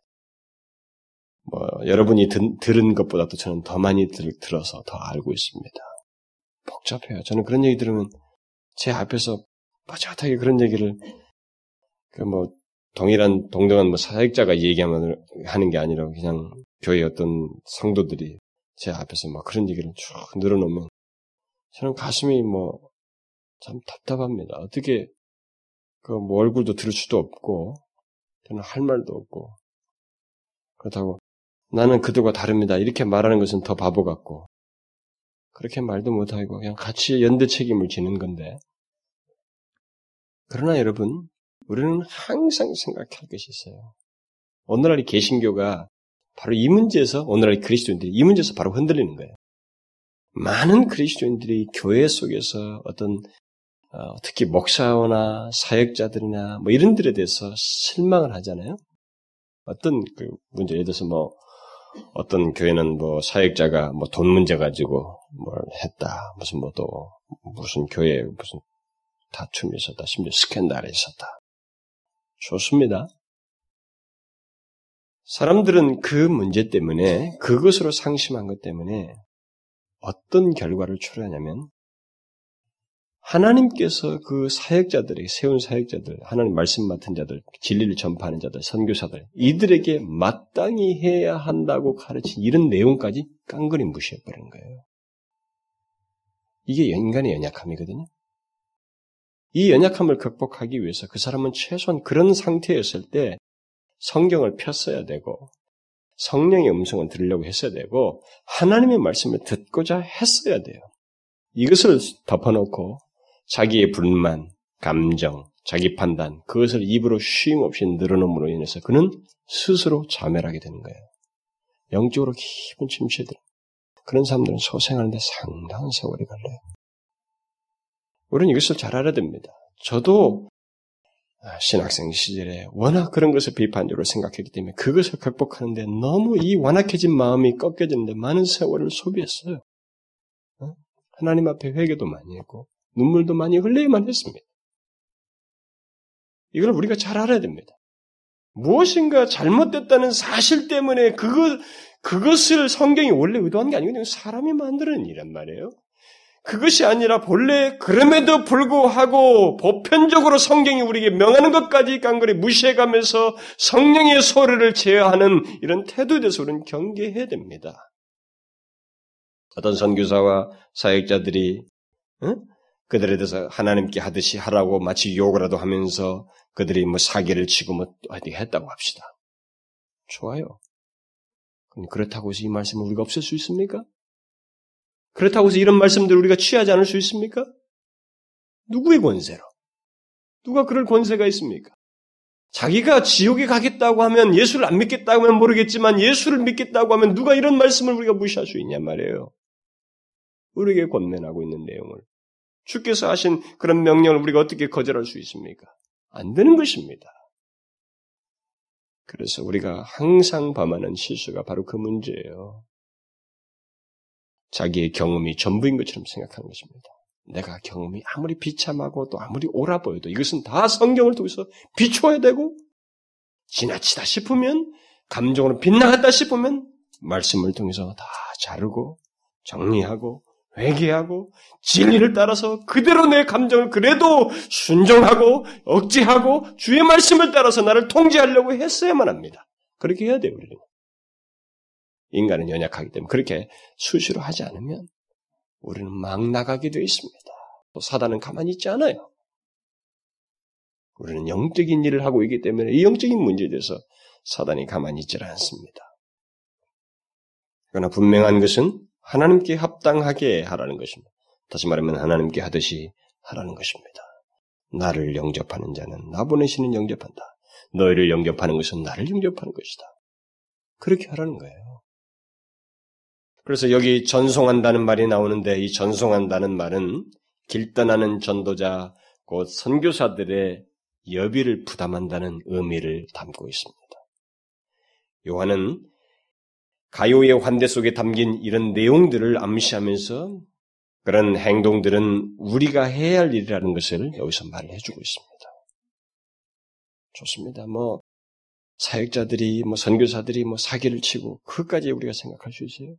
뭐 여러분이 드, 들은 것보다도 저는 더 많이 들, 들어서 더 알고 있습니다. 복잡해요. 저는 그런 얘기 들으면 제 앞에서 빠릿하게 그런 얘기를 그 뭐 동일한 동등한 뭐 사역자가 얘기하면 하는 게 아니라 그냥 교회 어떤 성도들이 제 앞에서 막 그런 얘기를 쭉 늘어놓으면 저는 가슴이 뭐, 참 답답합니다. 어떻게, 그, 뭐, 얼굴도 들을 수도 없고, 저는 할 말도 없고, 그렇다고, 나는 그들과 다릅니다. 이렇게 말하는 것은 더 바보 같고, 그렇게 말도 못하고, 그냥 같이 연대 책임을 지는 건데, 그러나 여러분, 우리는 항상 생각할 것이 있어요. 오늘날 이 개신교가 바로 이 문제에서, 오늘날 그리스도인들이 이 문제에서 바로 흔들리는 거예요. 많은 그리스도인들이 교회 속에서 어떤 어, 특히 목사나 사역자들이나 뭐 이런 들에 대해서 실망을 하잖아요. 어떤 그 문제 예를 들어서 뭐 어떤 교회는 뭐 사역자가 뭐 돈 문제 가지고 뭘 했다 무슨 뭐 또 무슨 교회 무슨 다툼이 있었다 심지어 스캔들이 있었다 좋습니다. 사람들은 그 문제 때문에 그것으로 상심한 것 때문에 어떤 결과를 초래하냐면 하나님께서 그 사역자들에게 세운 사역자들, 하나님 말씀 맡은 자들, 진리를 전파하는 자들, 선교사들 이들에게 마땅히 해야 한다고 가르친 이런 내용까지 깡그리 무시해 버린 거예요. 이게 인간의 연약함이거든요. 이 연약함을 극복하기 위해서 그 사람은 최소한 그런 상태였을 때 성경을 폈어야 되고 성령의 음성을 들으려고 했어야 되고 하나님의 말씀을 듣고자 했어야 돼요. 이것을 덮어놓고 자기의 불만, 감정, 자기 판단 그것을 입으로 쉼 없이 늘어놓음으로 인해서 그는 스스로 자멸하게 되는 거예요. 영적으로 깊은 침체들. 그런 사람들은 소생하는데 상당한 세월이 걸려요. 우리는 이것을 잘 알아야 됩니다. 저도 신학생 시절에 워낙 그런 것을 비판적으로 생각했기 때문에 그것을 극복하는데 너무 이 완악해진 마음이 꺾여지는데 많은 세월을 소비했어요. 하나님 앞에 회개도 많이 했고 눈물도 많이 흘려야만 했습니다. 이걸 우리가 잘 알아야 됩니다. 무엇인가 잘못됐다는 사실 때문에 그것, 그것을 성경이 원래 의도한 게 아니거든요. 사람이 만드는 일란 말이에요. 그것이 아니라 본래 그럼에도 불구하고 보편적으로 성경이 우리에게 명하는 것까지 깡그리 무시해가면서 성령의 소리를 제어하는 이런 태도에 대해서 우리는 경계해야 됩니다. 어떤 선교사와 사역자들이 응? 그들에 대해서 하나님께 하듯이 하라고 마치 욕을라도 하면서 그들이 뭐 사기를 치고 뭐 어디 했다고 합시다. 좋아요. 그렇다고 해서 이 말씀을 우리가 없앨 수 있습니까? 그렇다고 해서 이런 말씀들을 우리가 취하지 않을 수 있습니까? 누구의 권세로? 누가 그럴 권세가 있습니까? 자기가 지옥에 가겠다고 하면 예수를 안 믿겠다고 하면 모르겠지만 예수를 믿겠다고 하면 누가 이런 말씀을 우리가 무시할 수 있냔 말이에요. 우리에게 권면하고 있는 내용을. 주께서 하신 그런 명령을 우리가 어떻게 거절할 수 있습니까? 안 되는 것입니다. 그래서 우리가 항상 범하는 실수가 바로 그 문제예요. 자기의 경험이 전부인 것처럼 생각하는 것입니다. 내가 경험이 아무리 비참하고 또 아무리 옳아 보여도 이것은 다 성경을 통해서 비춰야 되고 지나치다 싶으면 감정으로 빗나갔다 싶으면 말씀을 통해서 다 자르고 정리하고 회개하고 진리를 따라서 그대로 내 감정을 그래도 순종하고 억제하고 주의 말씀을 따라서 나를 통제하려고 했어야만 합니다. 그렇게 해야 돼요, 우리는. 인간은 연약하기 때문에 그렇게 수시로 하지 않으면 우리는 막 나가게 되어 있습니다. 또 사단은 가만히 있지 않아요. 우리는 영적인 일을 하고 있기 때문에 이 영적인 문제에 대해서 사단이 가만히 있질 않습니다. 그러나 분명한 것은 하나님께 합당하게 하라는 것입니다. 다시 말하면 하나님께 하듯이 하라는 것입니다. 나를 영접하는 자는 나 보내시는 영접한다. 너희를 영접하는 것은 나를 영접하는 것이다. 그렇게 하라는 거예요. 그래서 여기 전송한다는 말이 나오는데 이 전송한다는 말은 길 떠나는 전도자, 곧 선교사들의 여비를 부담한다는 의미를 담고 있습니다. 요한은 가요의 환대 속에 담긴 이런 내용들을 암시하면서 그런 행동들은 우리가 해야 할 일이라는 것을 여기서 말을 해주고 있습니다. 좋습니다. 뭐 사역자들이 뭐 선교사들이 뭐 사기를 치고 그것까지 우리가 생각할 수 있어요.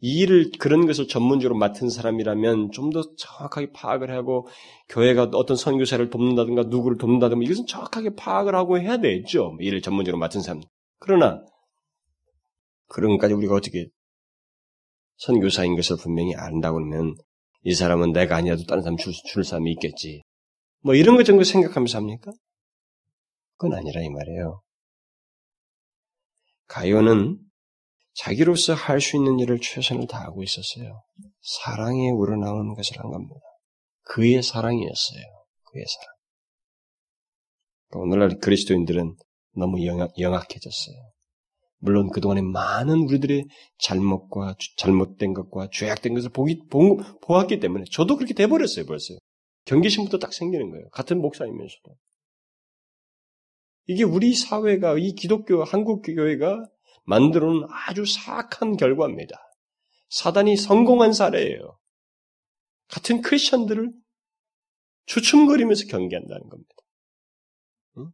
이 일을 그런 것을 전문적으로 맡은 사람이라면 좀 더 정확하게 파악을 하고 교회가 어떤 선교사를 돕는다든가 누구를 돕는다든가 이것은 정확하게 파악을 하고 해야 되죠. 일을 전문적으로 맡은 사람. 그러나 그런 것까지 우리가 어떻게 선교사인 것을 분명히 안다고 그러면 이 사람은 내가 아니어도 다른 사람 줄, 줄 사람이 있겠지. 뭐 이런 것 정도 생각하면서 합니까? 그건 아니라 이 말이에요. 가요는 자기로서 할 수 있는 일을 최선을 다하고 있었어요. 사랑에 우러나온 것을 한 겁니다. 그의 사랑이었어요. 그의 사랑. 오늘날 그리스도인들은 너무 영악, 영악해졌어요. 물론 그동안에 많은 우리들의 잘못과 잘못된 것과 죄악된 것을 보기, 보, 보았기 때문에 저도 그렇게 돼버렸어요, 벌써. 경계심부터 딱 생기는 거예요. 같은 목사이면서도. 이게 우리 사회가, 이 기독교, 한국 교회가 만들어 놓은 아주 사악한 결과입니다. 사단이 성공한 사례예요. 같은 크리스천들을 추춤거리면서 경계한다는 겁니다. 응?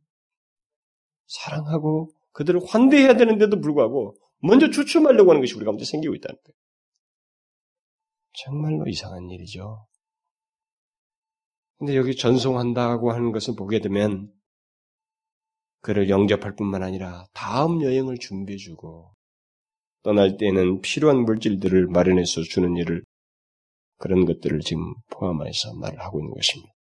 사랑하고 그들을 환대해야 되는데도 불구하고 먼저 추춤하려고 하는 것이 우리 가운데 생기고 있다는 거예요. 정말로 이상한 일이죠. 근데 여기 전송한다고 하는 것을 보게 되면 그를 영접할 뿐만 아니라 다음 여행을 준비해주고 떠날 때는 필요한 물질들을 마련해서 주는 일을 그런 것들을 지금 포함해서 말을 하고 있는 것입니다.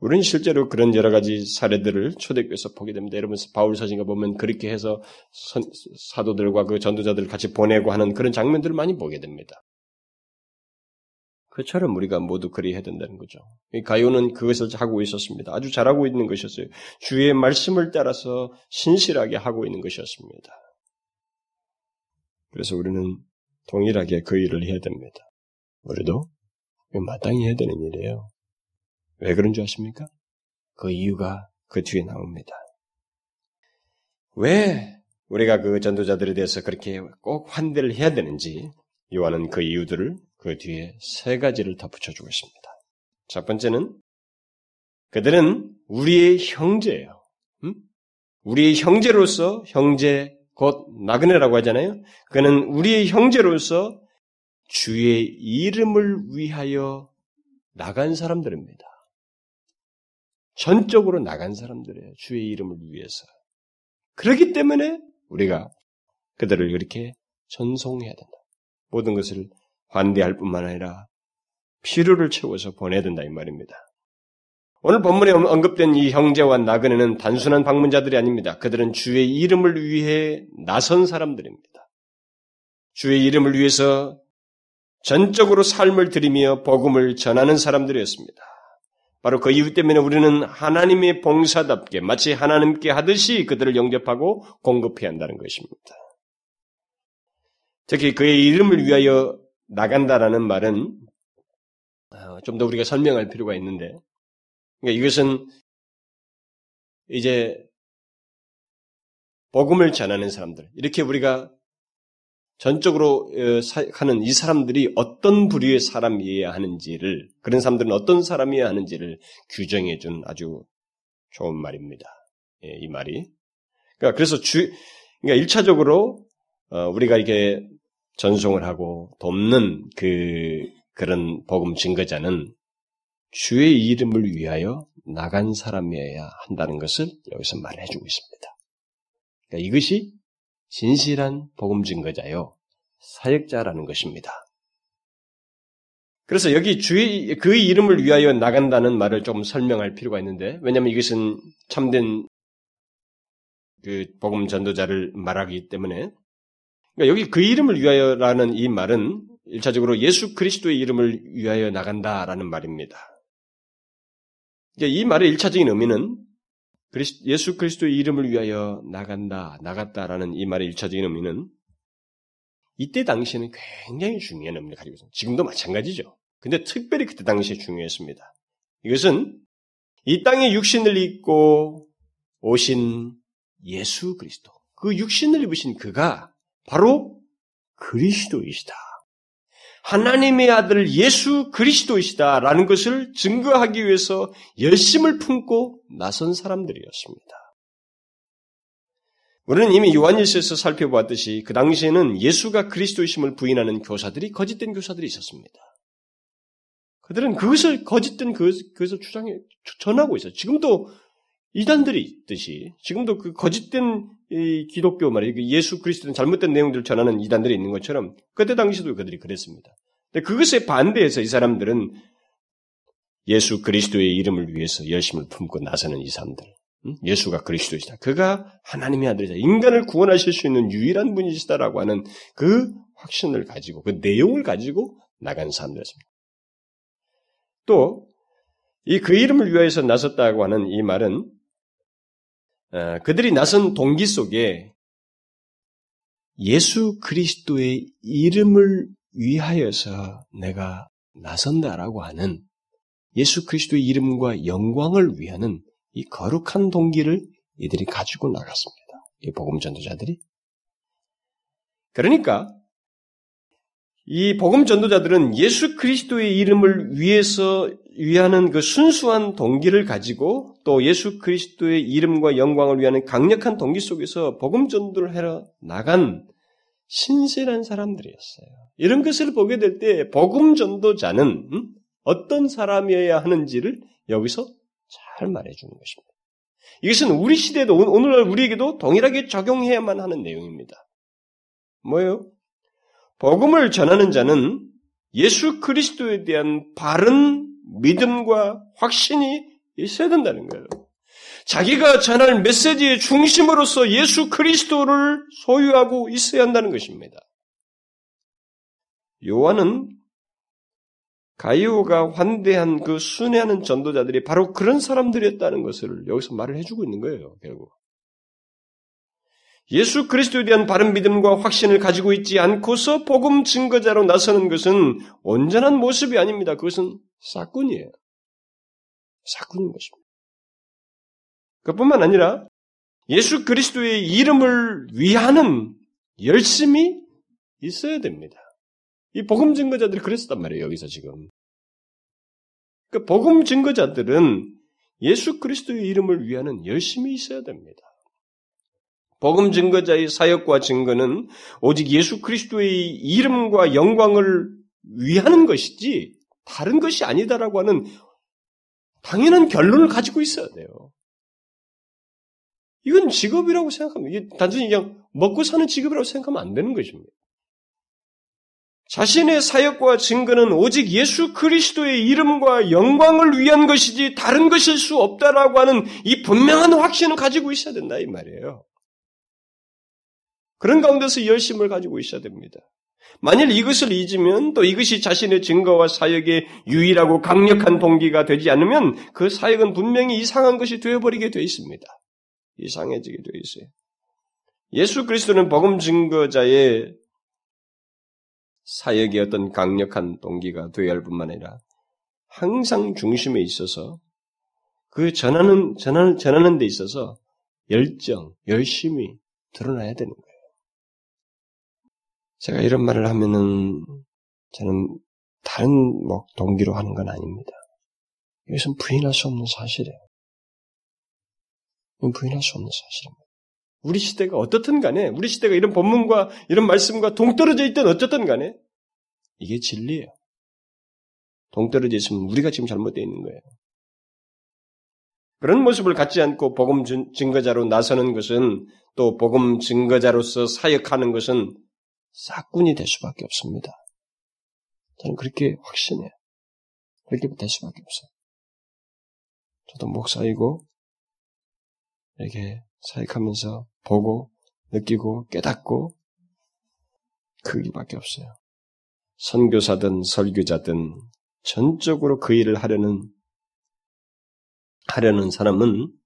우리는 실제로 그런 여러 가지 사례들을 초대교에서 보게 됩니다. 여러분 바울 서신가 보면 그렇게 해서 선, 사도들과 그 전도자들을 같이 보내고 하는 그런 장면들을 많이 보게 됩니다. 그처럼 우리가 모두 그리 해야 된다는 거죠. 가요는 그것을 하고 있었습니다. 아주 잘하고 있는 것이었어요. 주의 말씀을 따라서 신실하게 하고 있는 것이었습니다. 그래서 우리는 동일하게 그 일을 해야 됩니다. 우리도 마땅히 해야 되는 일이에요. 왜 그런 줄 아십니까? 그 이유가 그 뒤에 나옵니다. 왜 우리가 그 전도자들에 대해서 그렇게 꼭 환대를 해야 되는지 요한은 그 이유들을 그 뒤에 세 가지를 덧붙여주고 있습니다. 첫 번째는 그들은 우리의 형제예요. 음? 우리의 형제로서 형제 곧 나그네라고 하잖아요. 그는 우리의 형제로서 주의 이름을 위하여 나간 사람들입니다. 전적으로 나간 사람들이에요. 주의 이름을 위해서. 그렇기 때문에 우리가 그들을 이렇게 전송해야 된다. 모든 것을 환대할 뿐만 아니라 필요를 채워서 보내야 된다 이 말입니다. 오늘 본문에 언급된 이 형제와 나그네는 단순한 방문자들이 아닙니다. 그들은 주의 이름을 위해 나선 사람들입니다. 주의 이름을 위해서 전적으로 삶을 들이며 복음을 전하는 사람들이었습니다. 바로 그 이유 때문에 우리는 하나님의 봉사답게 마치 하나님께 하듯이 그들을 영접하고 공급해야 한다는 것입니다. 특히 그의 이름을 위하여 나간다라는 말은 어, 좀더 우리가 설명할 필요가 있는데 그러니까 이것은 이제 복음을 전하는 사람들 이렇게 우리가 전적으로 어, 하는 이 사람들이 어떤 부류의 사람이어야 하는지를 그런 사람들은 어떤 사람이어야 하는지를 규정해 준 아주 좋은 말입니다. 예, 이 말이. 그러니까 그래서 주 그러니까 1차적으로 어, 우리가 이렇게 전송을 하고 돕는 그 그런 복음 증거자는 주의 이름을 위하여 나간 사람이어야 한다는 것을 여기서 말해주고 있습니다. 그러니까 이것이 진실한 복음 증거자요 사역자라는 것입니다. 그래서 여기 주의 그 이름을 위하여 나간다는 말을 좀 설명할 필요가 있는데 왜냐하면 이것은 참된 그 복음 전도자를 말하기 때문에 그러니까 여기 그 이름을 위하여라는 이 말은 일차적으로 예수 그리스도의 이름을 위하여 나간다라는 말입니다. 이 말의 일차적인 의미는 예수 그리스도의 이름을 위하여 나간다, 나갔다라는 이 말의 일차적인 의미는 이때 당시에는 굉장히 중요한 의미를 가지고 있습니다. 지금도 마찬가지죠. 근데 특별히 그때 당시에 중요했습니다. 이것은 이 땅에 육신을 입고 오신 예수 그리스도, 그 육신을 입으신 그가 바로 그리스도이시다. 하나님의 아들 예수 그리스도이시다라는 것을 증거하기 위해서 열심을 품고 나선 사람들이었습니다. 우리는 이미 요한일서에서 살펴보았듯이 그 당시에는 예수가 그리스도이심을 부인하는 교사들이 거짓된 교사들이 있었습니다. 그들은 그것을 거짓된 그것을 주장해 전하고 있어요. 지금도 이단들이 있듯이 지금도 그 거짓된 기독교 말이에요. 그 예수 그리스도는 잘못된 내용들을 전하는 이단들이 있는 것처럼 그때 당시도 그들이 그랬습니다. 근데 그것에 반대해서 이 사람들은 예수 그리스도의 이름을 위해서 열심을 품고 나서는 이 사람들. 예수가 그리스도이시다. 그가 하나님의 아들이다. 인간을 구원하실 수 있는 유일한 분이시다라고 하는 그 확신을 가지고 그 내용을 가지고 나간 사람들이었습니다. 또 이 그 이름을 위하여서 나섰다고 하는 이 말은 어, 그들이 나선 동기 속에 예수 그리스도의 이름을 위하여서 내가 나선다라고 하는 예수 그리스도의 이름과 영광을 위하는 이 거룩한 동기를 이들이 가지고 나갔습니다. 이 복음 전도자들이. 그러니까 이 복음 전도자들은 예수 그리스도의 이름을 위해서 위하는 그 순수한 동기를 가지고 또 예수 그리스도의 이름과 영광을 위하는 강력한 동기 속에서 복음 전도를 해러 나간 신실한 사람들이었어요. 이런 것을 보게 될 때 복음 전도자는 음? 어떤 사람이어야 하는지를 여기서 잘 말해주는 것입니다. 이것은 우리 시대도 오늘날 우리에게도 동일하게 적용해야만 하는 내용입니다. 뭐예요? 복음을 전하는 자는 예수 그리스도에 대한 바른 믿음과 확신이 있어야 된다는 거예요. 자기가 전할 메시지의 중심으로서 예수 그리스도를 소유하고 있어야 한다는 것입니다. 요한은 가이오가 환대한 그 순회하는 전도자들이 바로 그런 사람들이었다는 것을 여기서 말을 해주고 있는 거예요, 결국. 예수 그리스도에 대한 바른 믿음과 확신을 가지고 있지 않고서 복음 증거자로 나서는 것은 온전한 모습이 아닙니다. 그것은 사건이에요. 사건인 것입니다. 그뿐만 아니라 예수 그리스도의 이름을 위하는 열심이 있어야 됩니다. 이 복음 증거자들이 그랬었단 말이에요, 여기서 지금. 그 복음 증거자들은 예수 그리스도의 이름을 위하는 열심이 있어야 됩니다. 복음 증거자의 사역과 증거는 오직 예수 그리스도의 이름과 영광을 위하는 것이지 다른 것이 아니다라고 하는 당연한 결론을 가지고 있어야 돼요. 이건 직업이라고 생각하면 이게 단순히 그냥 먹고 사는 직업이라고 생각하면 안 되는 것입니다. 자신의 사역과 증거는 오직 예수 그리스도의 이름과 영광을 위한 것이지 다른 것일 수 없다라고 하는 이 분명한 확신을 가지고 있어야 된다 이 말이에요. 그런 가운데서 열심을 가지고 있어야 됩니다. 만일 이것을 잊으면 또 이것이 자신의 증거와 사역의 유일하고 강력한 동기가 되지 않으면 그 사역은 분명히 이상한 것이 되어버리게 되어 있습니다. 이상해지게 되어 있어요. 예수 그리스도는 복음 증거자의 사역의 어떤 강력한 동기가 되어야 할 뿐만 아니라 항상 중심에 있어서 그 전하는, 전하는, 전하는 데 있어서 열정, 열심히 드러나야 되는 거예요. 제가 이런 말을 하면은 저는 다른 뭐 동기로 하는 건 아닙니다. 이것은 부인할 수 없는 사실이에요. 부인할 수 없는 사실입니다. 우리 시대가 어떻든 간에, 우리 시대가 이런 본문과 이런 말씀과 동떨어져 있든 어쨌든 간에, 이게 진리예요. 동떨어져 있으면 우리가 지금 잘못되어 있는 거예요. 그런 모습을 갖지 않고 복음 증거자로 나서는 것은 또 복음 증거자로서 사역하는 것은 싹군이 될 수밖에 없습니다. 저는 그렇게 확신해요. 그렇게 될 수밖에 없어요. 저도 목사이고 이렇게 사역하면서 보고 느끼고 깨닫고 그 일밖에 없어요. 선교사든 설교자든 전적으로 그 일을 하려는 하려는 사람은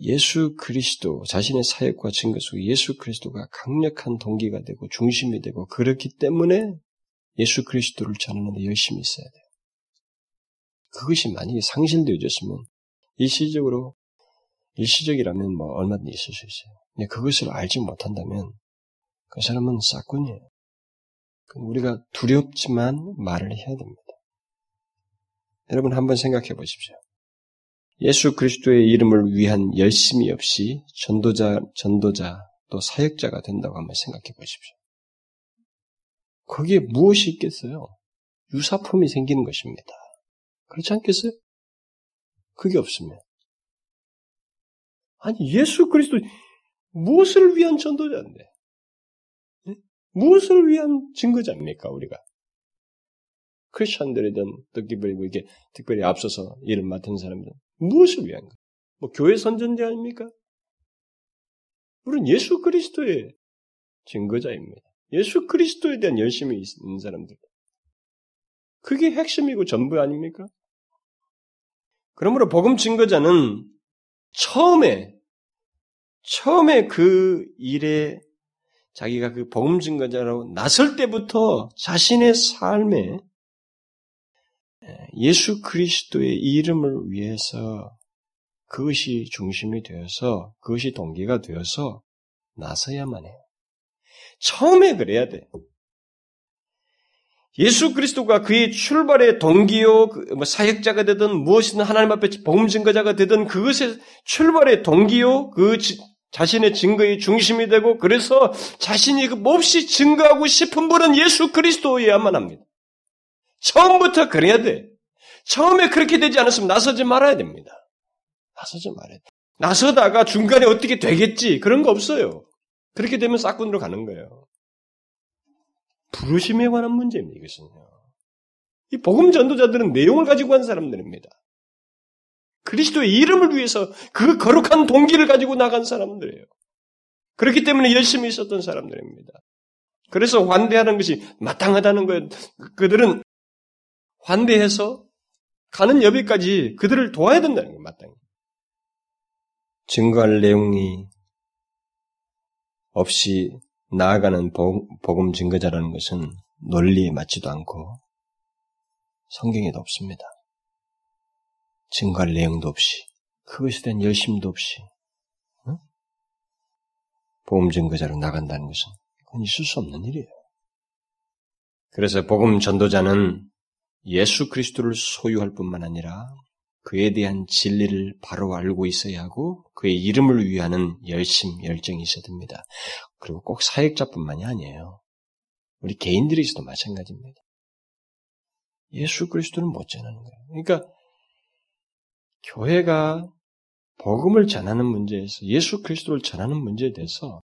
예수 그리스도 자신의 사역과 증거 속에 예수 그리스도가 강력한 동기가 되고 중심이 되고 그렇기 때문에 예수 그리스도를 전하는데 열심히 있어야 돼요. 그것이 만약에 상실되어졌으면 일시적으로 일시적이라면 뭐 얼마든지 있을 수 있어요. 근데 그것을 알지 못한다면 그 사람은 싹군이에요. 우리가 두렵지만 말을 해야 됩니다. 여러분 한번 생각해 보십시오. 예수 그리스도의 이름을 위한 열심이 없이 전도자, 전도자, 또 사역자가 된다고 한번 생각해 보십시오. 거기에 무엇이 있겠어요? 유사품이 생기는 것입니다. 그렇지 않겠어요? 그게 없으면. 아니, 예수 그리스도 무엇을 위한 전도자인데? 무엇을 위한 증거자입니까, 우리가? 크리스천들이든 특별히 뭐 이렇게 특별히 앞서서 일을 맡은 사람들 무엇을 위한 가 뭐 교회 선전자 아닙니까? 우리는 예수 그리스도의 증거자입니다. 예수 그리스도에 대한 열심이 있는 사람들. 그게 핵심이고 전부 아닙니까? 그러므로 복음 증거자는 처음에 처음에 그 일에 자기가 그 복음 증거자로 나설 때부터 자신의 삶에 예수 그리스도의 이름을 위해서 그것이 중심이 되어서 그것이 동기가 되어서 나서야만 해요. 처음에 그래야 돼. 예수 그리스도가 그의 출발의 동기요, 그뭐 사역자가 되든 무엇이든 하나님 앞에 복음 증거자가 되든 그것의 출발의 동기요, 그 자신의 증거의 중심이 되고 그래서 자신이 그 몹시 증거하고 싶은 분은 예수 그리스도여야만 합니다. 처음부터 그래야 돼. 처음에 그렇게 되지 않았으면 나서지 말아야 됩니다. 나서지 말아야 돼. 나서다가 중간에 어떻게 되겠지 그런 거 없어요. 그렇게 되면 싹군으로 가는 거예요. 부르심에 관한 문제입니다. 이것은요. 이 복음 전도자들은 내용을 가지고 한 사람들입니다. 그리스도의 이름을 위해서 그 거룩한 동기를 가지고 나간 사람들이에요. 그렇기 때문에 열심히 있었던 사람들입니다. 그래서 환대하는 것이 마땅하다는 것, 그들은 환대해서 가는 여비까지 그들을 도와야 된다는 거예요, 마땅히. 증거할 내용이 없이 나아가는 복음 증거자라는 것은 논리에 맞지도 않고 성경에도 없습니다. 증거할 내용도 없이 그것에 대한 열심도 없이 응? 보험 증거자로 나간다는 것은 그건 있을 수 없는 일이에요. 그래서 복음 전도자는 예수 그리스도를 소유할 뿐만 아니라 그에 대한 진리를 바로 알고 있어야 하고 그의 이름을 위하는 열심, 열정이 있어야 됩니다. 그리고 꼭 사역자뿐만이 아니에요. 우리 개인들이 있어도 마찬가지입니다. 예수 그리스도를 못 전하는 거예요. 그러니까 교회가 복음을 전하는 문제에서 예수 그리스도를 전하는 문제에 대해서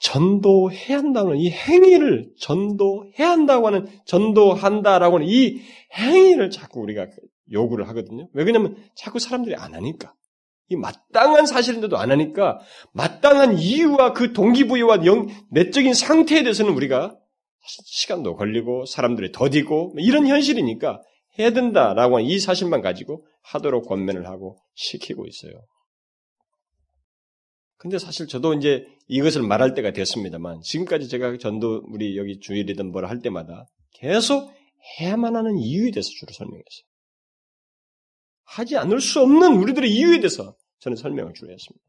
전도해야 한다는 이 행위를 전도해야 한다고 하는 전도한다라고 하는 이 행위를 자꾸 우리가 요구를 하거든요. 왜 그러냐면 자꾸 사람들이 안 하니까. 이 마땅한 사실인데도 안 하니까 마땅한 이유와 그 동기부여와 영, 내적인 상태에 대해서는 우리가 시간도 걸리고 사람들이 더디고 이런 현실이니까 해야 된다라고 하는 이 사실만 가지고 하도록 권면을 하고 시키고 있어요. 근데 사실 저도 이제 이것을 말할 때가 됐습니다만 지금까지 제가 전도 우리 여기 주일이든 뭘 할 때마다 계속 해야만 하는 이유에 대해서 주로 설명했어요. 하지 않을 수 없는 우리들의 이유에 대해서 저는 설명을 주로 했습니다.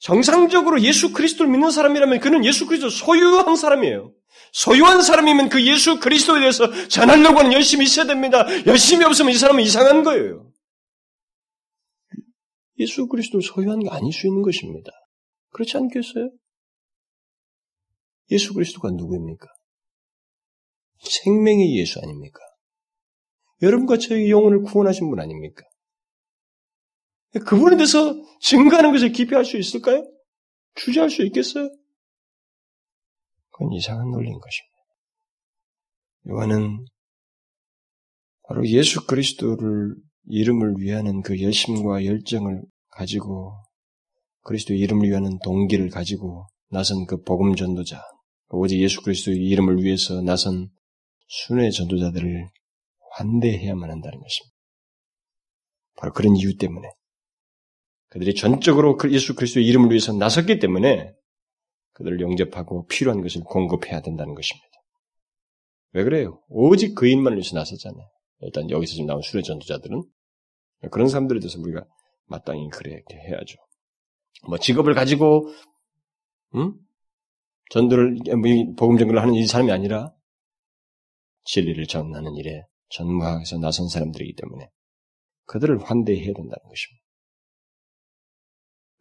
정상적으로 예수 그리스도를 믿는 사람이라면 그는 예수 그리스도를 소유한 사람이에요. 소유한 사람이면 그 예수 그리스도에 대해서 전하려고 하는 열심이 있어야 됩니다. 열심이 없으면 이 사람은 이상한 거예요. 예수 그리스도를 소유한 게 아닐 수 있는 것입니다. 그렇지 않겠어요? 예수 그리스도가 누구입니까? 생명의 예수 아닙니까? 여러분과 저의 영혼을 구원하신 분 아닙니까? 그분에 대해서 증거하는 것을 기피할 수 있을까요? 주저할 수 있겠어요? 그건 이상한 논리인 것입니다. 요한은 바로 예수 그리스도를 이름을 위하는 그 열심과 열정을 가지고 그리스도의 이름을 위하는 동기를 가지고 나선 그 복음 전도자, 오직 예수 그리스도의 이름을 위해서 나선 순회 전도자들을 환대해야만 한다는 것입니다. 바로 그런 이유 때문에 그들이 전적으로 그 예수 그리스도의 이름을 위해서 나섰기 때문에 그들을 영접하고 필요한 것을 공급해야 된다는 것입니다. 왜 그래요? 오직 그 인만을 위해서 나섰잖아요. 일단 여기서 지금 나온 수레 전도자들은 그런 사람들에 대해서 우리가 마땅히 그래 해야죠. 뭐 직업을 가지고 음? 전도를 뭐 복음 전도를 하는 이 사람이 아니라 진리를 전하는 일에 전무하게서 나선 사람들이기 때문에 그들을 환대해야 된다는 것입니다.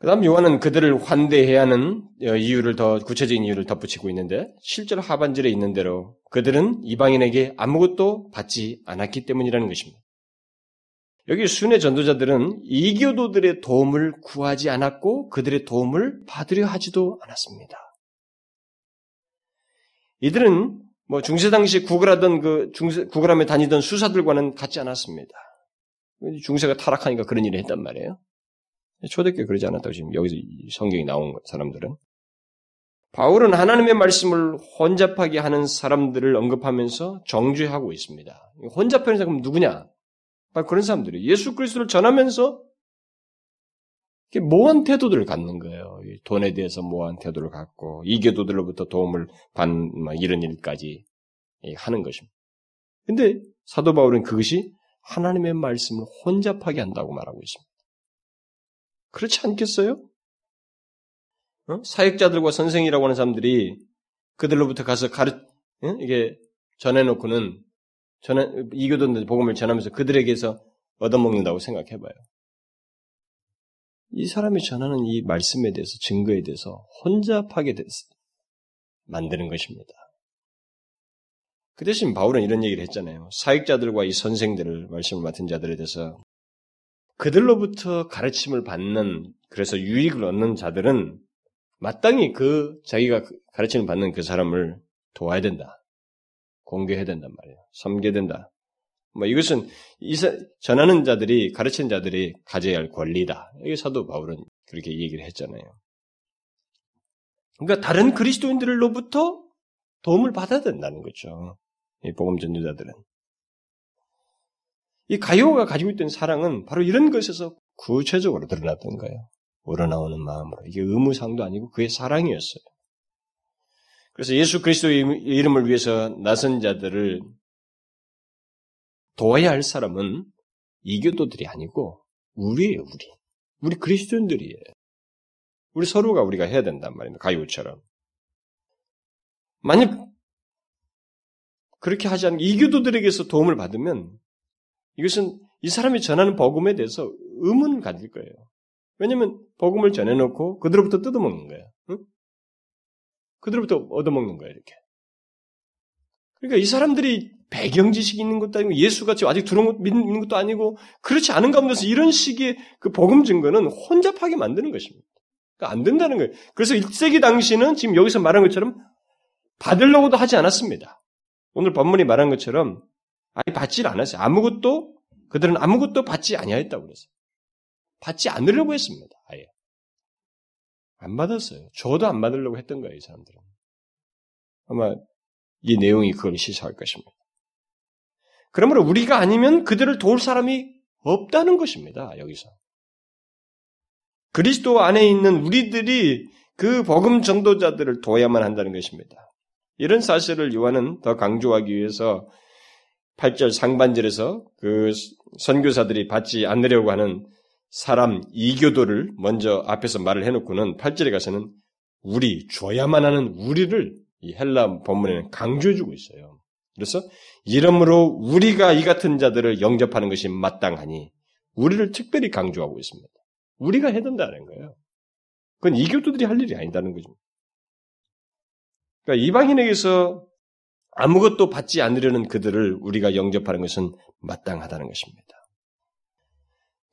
그 다음 요한은 그들을 환대해야 하는 어, 이유를 더, 구체적인 이유를 덧붙이고 있는데, 실제로 하반절에 있는 대로 그들은 이방인에게 아무것도 받지 않았기 때문이라는 것입니다. 여기 순회 전도자들은 이교도들의 도움을 구하지 않았고, 그들의 도움을 받으려 하지도 않았습니다. 이들은 뭐 중세 당시 구걸하던 그 중세, 구걸하며 다니던 수사들과는 같지 않았습니다. 중세가 타락하니까 그런 일을 했단 말이에요. 초대교회 그러지 않았다고 지금 여기서 성경이 나온 사람들은. 바울은 하나님의 말씀을 혼잡하게 하는 사람들을 언급하면서 정죄하고 있습니다. 혼잡하는 사람은 누구냐? 바로 그런 사람들이 예수 그리스도를 전하면서 모한 태도들을 갖는 거예요. 돈에 대해서 모한 태도를 갖고 이교도들로부터 도움을 받는 이런 일까지 하는 것입니다. 근데 사도 바울은 그것이 하나님의 말씀을 혼잡하게 한다고 말하고 있습니다. 그렇지 않겠어요? 어? 사역자들과 선생이라고 하는 사람들이 그들로부터 가서 가르, 어? 이게 전해놓고는 전해, 이교도들 복음을 전하면서 그들에게서 얻어먹는다고 생각해봐요. 이 사람이 전하는 이 말씀에 대해서 증거에 대해서 혼잡하게 됐, 만드는 것입니다. 그 대신 바울은 이런 얘기를 했잖아요. 사역자들과 이 선생들을 말씀을 맡은 자들에 대해서 그들로부터 가르침을 받는 그래서 유익을 얻는 자들은 마땅히 그 자기가 그 가르침을 받는 그 사람을 도와야 된다. 공개해야 된단 말이에요. 섬겨야 된다. 뭐 이것은 전하는 자들이 가르치는 자들이 가져야 할 권리다. 이게 사도 바울은 그렇게 얘기를 했잖아요. 그러니까 다른 그리스도인들로부터 도움을 받아야 된다는 거죠. 이 복음 전도자들은. 이 가요가 가지고 있던 사랑은 바로 이런 것에서 구체적으로 드러났던 거예요. 우러나오는 마음으로. 이게 의무상도 아니고 그의 사랑이었어요. 그래서 예수 그리스도의 이름을 위해서 나선 자들을 도와야 할 사람은 이교도들이 아니고 우리예요, 우리. 우리 그리스도인들이에요. 우리 서로가 우리가 해야 된단 말입니다. 가요처럼. 만약 그렇게 하지 않고 이교도들에게서 도움을 받으면 이것은 이 사람이 전하는 복음에 대해서 의문 가질 거예요. 왜냐하면 복음을 전해놓고 그들로부터 뜯어먹는 거예요. 응? 그들로부터 얻어먹는 거예요. 이렇게. 그러니까 이 사람들이 배경 지식이 있는 것도 아니고 예수가 아직 들어온 것, 믿는 것도 아니고 그렇지 않은 가운데서 이런 식의 그 복음 증거는 혼잡하게 만드는 것입니다. 그러니까 안 된다는 거예요. 그래서 1세기 당시는 지금 여기서 말한 것처럼 받으려고도 하지 않았습니다. 오늘 본문이 말한 것처럼 아예 받지 않았어요. 아무것도 그들은 아무것도 받지 아니하였다고 그랬어요. 받지 않으려고 했습니다. 아예 안 받았어요. 저도 안 받으려고 했던 거예요. 이 사람들은 아마 이 내용이 그걸 시사할 것입니다. 그러므로 우리가 아니면 그들을 도울 사람이 없다는 것입니다. 여기서 그리스도 안에 있는 우리들이 그 복음 전도자들을 도야만 한다는 것입니다. 이런 사실을 요한은 더 강조하기 위해서 8절 상반절에서 그 선교사들이 받지 않으려고 하는 사람 이교도를 먼저 앞에서 말을 해놓고는 8절에 가서는 우리 줘야만 하는 우리를 이 헬라 본문에는 강조해주고 있어요. 그래서 이러므로 우리가 이 같은 자들을 영접하는 것이 마땅하니 우리를 특별히 강조하고 있습니다. 우리가 해야 된다는 거예요. 그건 이교도들이 할 일이 아니다는 거죠. 그러니까 이방인에게서 아무것도 받지 않으려는 그들을 우리가 영접하는 것은 마땅하다는 것입니다.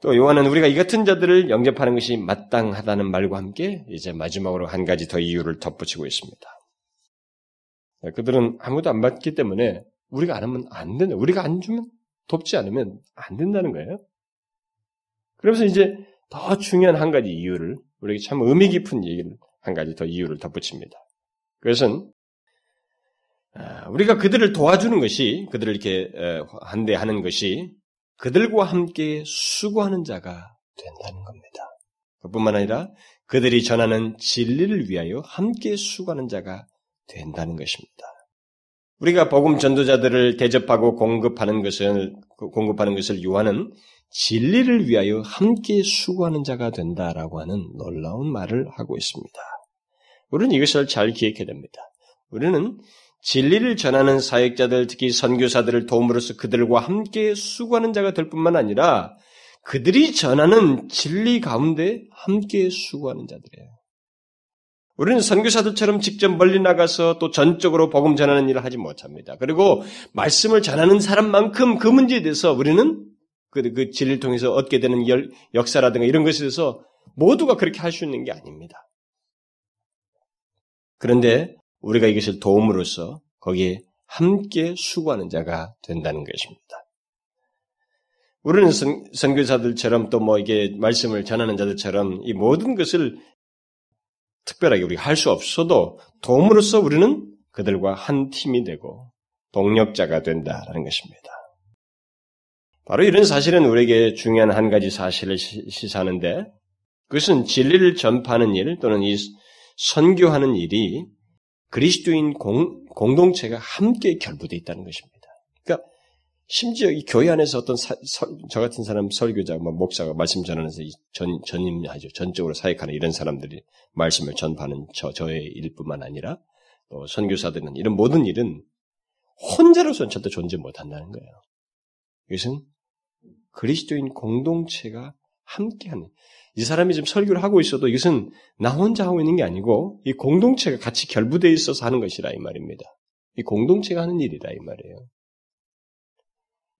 또 요한은 우리가 이 같은 자들을 영접하는 것이 마땅하다는 말과 함께 이제 마지막으로 한 가지 더 이유를 덧붙이고 있습니다. 그들은 아무도 안 받기 때문에 우리가 안 하면 안 된다. 우리가 안 주면 돕지 않으면 안 된다는 거예요. 그러면서 이제 더 중요한 한 가지 이유를 우리에게 참 의미 깊은 얘기를 한 가지 더 이유를 덧붙입니다. 그것은 아, 우리가 그들을 도와주는 것이 그들을 이렇게 한대하는 것이 그들과 함께 수고하는 자가 된다는 겁니다. 그뿐만 아니라 그들이 전하는 진리를 위하여 함께 수고하는 자가 된다는 것입니다. 우리가 복음 전도자들을 대접하고 공급하는 것을 공급하는 것을 요하는 진리를 위하여 함께 수고하는 자가 된다라고 하는 놀라운 말을 하고 있습니다. 우리는 이것을 잘 기억해야 됩니다. 우리는 진리를 전하는 사역자들, 특히 선교사들을 도움으로써 그들과 함께 수고하는 자가 될 뿐만 아니라 그들이 전하는 진리 가운데 함께 수고하는 자들이에요. 우리는 선교사들처럼 직접 멀리 나가서 또 전적으로 복음 전하는 일을 하지 못합니다. 그리고 말씀을 전하는 사람만큼 그 문제에 대해서 우리는 그, 그 진리를 통해서 얻게 되는 역사라든가 이런 것에 대해서 모두가 그렇게 할 수 있는 게 아닙니다. 그런데 우리가 이것을 도움으로써 거기에 함께 수고하는 자가 된다는 것입니다. 우리는 선, 선교사들처럼 또 뭐 이게 말씀을 전하는 자들처럼 이 모든 것을 특별하게 우리가 할 수 없어도 도움으로써 우리는 그들과 한 팀이 되고 동력자가 된다라는 것입니다. 바로 이런 사실은 우리에게 중요한 한 가지 사실을 시사하는데 그것은 진리를 전파하는 일 또는 이 선교하는 일이 그리스도인 공, 공동체가 함께 결부되어 있다는 것입니다. 그러니까 심지어 이 교회 안에서 어떤 사, 서, 저 같은 사람 설교자, 뭐 목사가 말씀 전하면서 전, 전임하죠. 전적으로 사역하는 이런 사람들이 말씀을 전파하는 저, 저의 일뿐만 아니라 또 선교사들은 이런 모든 일은 혼자로서는 절대 존재 못한다는 거예요. 이것은 그리스도인 공동체가 함께하는 이 사람이 지금 설교를 하고 있어도 이것은 나 혼자 하고 있는 게 아니고 이 공동체가 같이 결부되어 있어서 하는 것이라 이 말입니다. 이 공동체가 하는 일이다 이 말이에요.